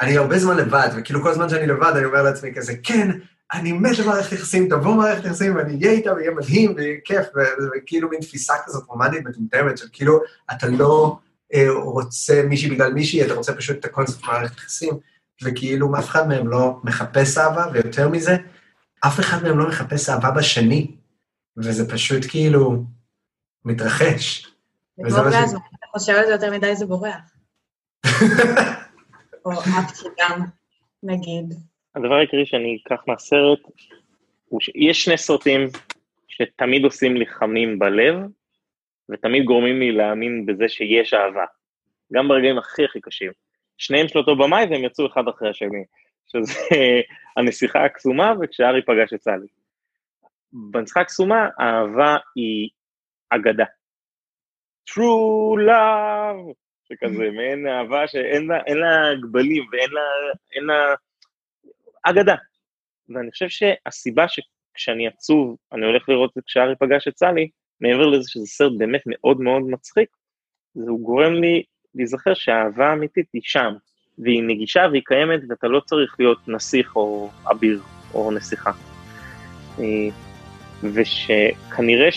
אני הרבה זמן לבד, וכאילו כל זמן שאני לבד אני אומר לעצמי כזה, כן, אני מת למערכת יחסים, תבוא מערכת יחסים ואני אהיה איתה ויהיה מדהים ויהיה כיף, וכאילו מין תפיסה כזאת רומנטית מטומטמת של כאילו, אתה לא אה, רוצה מישהי בגלל מישהי, אתה רוצה פשוט את הקונספט מערכת יחסים, וכאילו אף אחד מהם לא מחפש אהבה, ויותר מזה, אף אחד מהם לא מחפש אהבה בשני, וזה פשוט כאילו מתרחש. זה כמו גז, אתה חושב על זה יותר מדי, זה בורח. או אהבתי גם, נגיד. הדבר העיקרי שאני אקח מהסרט, הוא שיש שני סרטים שתמיד עושים לי חמים בלב, ותמיד גורמים לי להאמין בזה שיש אהבה. גם ברגעים הכי הכי קשים. שניהם של אותו במאי והם יצאו אחד אחרי השני, שזה הנסיכה הקסומה וכשארי פגש את סלי. בנסיכה הקסומה האהבה היא אגדה. true love, שכזה, מעין אהבה שאין לה, לה גבלים ואין לה, לה אגדה. ואני חושב שהסיבה שכשאני עצוב, אני הולך לראות את כשארי פגש את סלי, מעבר לזה שזה סרט באמת מאוד מאוד מצחיק, זה הוא גורם לי להיזכר שהאהבה האמיתית היא שם, והיא נגישה והיא קיימת, ואתה לא צריך להיות נסיך או אביר או נסיכה. אה, ושכנראה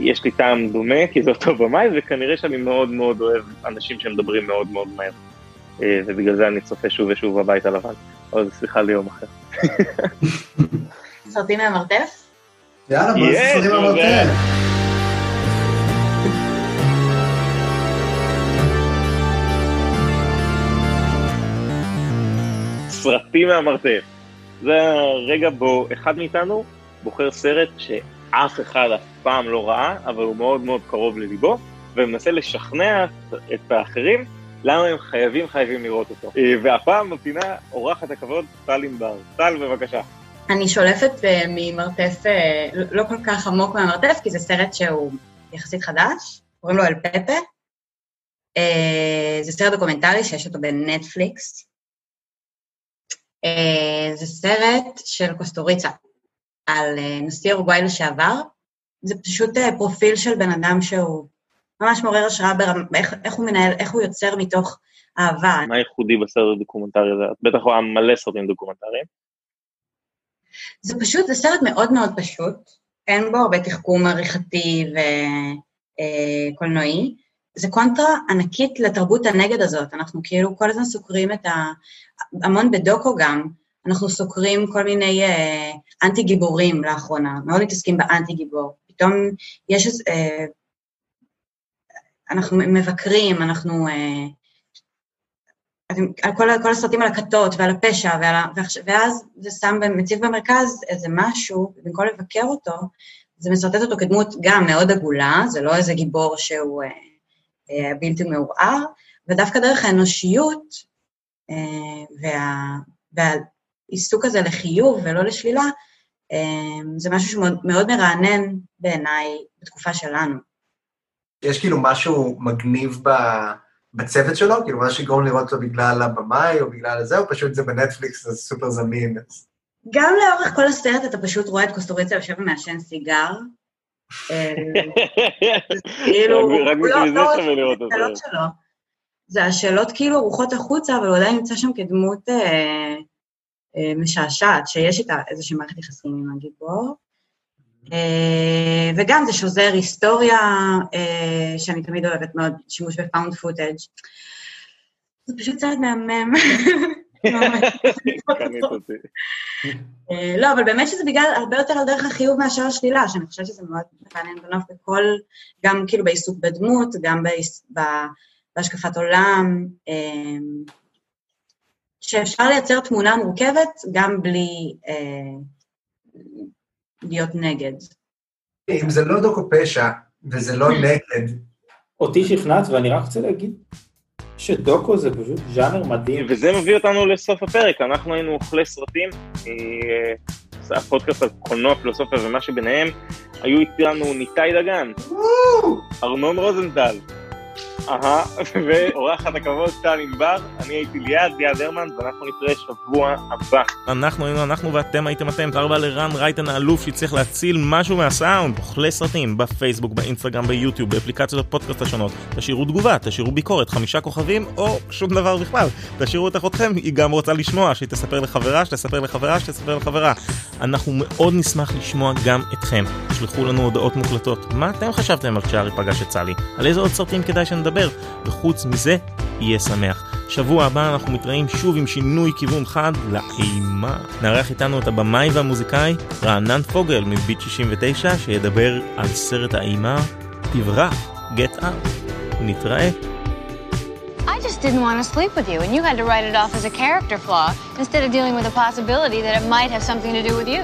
יש לי טעם דומה, כי זה אותו במאי, וכנראה שאני מאוד מאוד אוהב אנשים שמדברים מאוד מאוד מהר. אה, ובגלל זה אני צופה שוב ושוב בבית הלבן. או זו שיחה ליום אחר. סרטים מהמרתף? יאללה, בואו נעשה סרטים מהמרתף. סרטים מהמרתף. זה הרגע בו אחד מאיתנו בוחר סרט שאף אחד אף פעם לא ראה, אבל הוא מאוד מאוד קרוב לליבו, ומנסה לשכנע את האחרים למה הם חייבים חייבים לראות אותו. אה, והפעם בפינה אורחת הכבוד טל ענבר. טל, בבקשה. אני שולפת uh, ממרתף, uh, לא כל כך עמוק מהמרתף, כי זה סרט שהוא יחסית חדש, קוראים לו אל פפה. זה סרט דוקומנטרי שיש אותו בנטפליקס. זה סרט של קוסטוריצה, על נשיא אורוגוואי לשעבר. זה פשוט פרופיל של בן אדם שהוא ממש מעורר השראה ברמה, איך, איך הוא מנהל, איך הוא יוצר מתוך אהבה. מה ייחודי בסרט הדוקומנטרי הזה? את בטח רואה מלא סרטים דוקומנטריים. זה פשוט, זה סרט מאוד מאוד פשוט, אין בו הרבה תחכום עריכתי וקולנועי. אה, זה קונטרה ענקית לתרבות הנגד הזאת, אנחנו כאילו כל הזמן סוקרים את ה... המון בדוקו גם, אנחנו סוקרים כל מיני אה, אנטי גיבורים לאחרונה, מאוד מתעסקים באנטי גיבור. פתאום יש אה, אנחנו מבקרים, אנחנו... אה, על כל, כל הסרטים על הכתות ועל הפשע, ועל, ואז זה שם, מציב במרכז איזה משהו, במקום לבקר אותו, זה משרטט אותו כדמות גם מאוד עגולה, זה לא איזה גיבור שהוא אה, אה, בלתי מעורער, ודווקא דרך האנושיות אה, וה, והעיסוק הזה לחיוב ולא לשלילה, אה, זה משהו שמאוד מרענן בעיניי בתקופה שלנו. יש כאילו משהו מגניב ב... בצוות שלו? כאילו, מה שיגרום לראות אותו בגלל הבמאי או בגלל זה, או פשוט זה בנטפליקס, זה סופר זמין? גם לאורך כל הסרט אתה פשוט רואה את קוסטוריצה יושב ומעשן סיגר. כאילו, רק בשביל לא, זה שווה לראות אותו. זה השאלות כאילו ערוכות החוצה, אבל הוא עדיין נמצא שם כדמות אה, אה, משעשעת, שיש איתה איזושהי מערכת יחסים עם הגיבור. אה, וגם זה שוזר היסטוריה, אה, שאני תמיד אוהבת מאוד, שימוש ב found footage. זה פשוט צעד מהמם. אה, לא, אבל באמת שזה בגלל הרבה יותר על דרך החיוב מאשר השלילה, שאני חושבת שזה מאוד מעניין בנוף בכל, גם כאילו בעיסוק בדמות, גם בהשקפת עולם, שאפשר לייצר תמונה מורכבת גם בלי להיות נגד. אם זה לא דוקו פשע וזה לא נגד... אותי שכנעת, ואני רק רוצה להגיד שדוקו זה פשוט ז'אנר מדהים. וזה מביא אותנו לסוף הפרק, אנחנו היינו אוכלי סרטים, אה, הפודקאסט על קולנוע, פילוסופיה ומה שביניהם, היו איתנו ניתאי דגן, ארנון רוזנטל, אהה, ואורחת הכבוד טל ענבר, אני הייתי ליעד, ליעד הרמן, ואנחנו נתראה שבוע הבא. אנחנו היינו אנחנו ואתם הייתם אתם, תודה רבה לרן רייטן האלוף שהצליח להציל משהו מהסאונד, אוכלי סרטים, בפייסבוק, באינסטגרם, ביוטיוב, באפליקציות הפודקאסט השונות. תשאירו תגובה, תשאירו ביקורת, חמישה כוכבים, או שום דבר בכלל. תשאירו את אחותכם, היא גם רוצה לשמוע, שהיא תספר לחברה, שתספר לחברה, שתספר לחברה. אנחנו מאוד נשמח לשמוע גם אתכם. תשלחו לנו הודעות מוקלטות. מה אתם חשבתם על כשארי פגש את סלי? על איזה עוד סרטים כדאי שנדבר? לדבר, וחוץ מזה, יהיה שמח. שבוע הבא אנחנו מתראים שוב עם שינוי כיוון חד לאימה. נארח איתנו את הבמאי והמוזיקאי רענן פוגל מביט 69, שידבר על סרט האימה תברח, Get Out. נתראה. I just didn't want to sleep with you, and you had to write it off as a character flaw instead of dealing with the possibility that it might have something to do with you.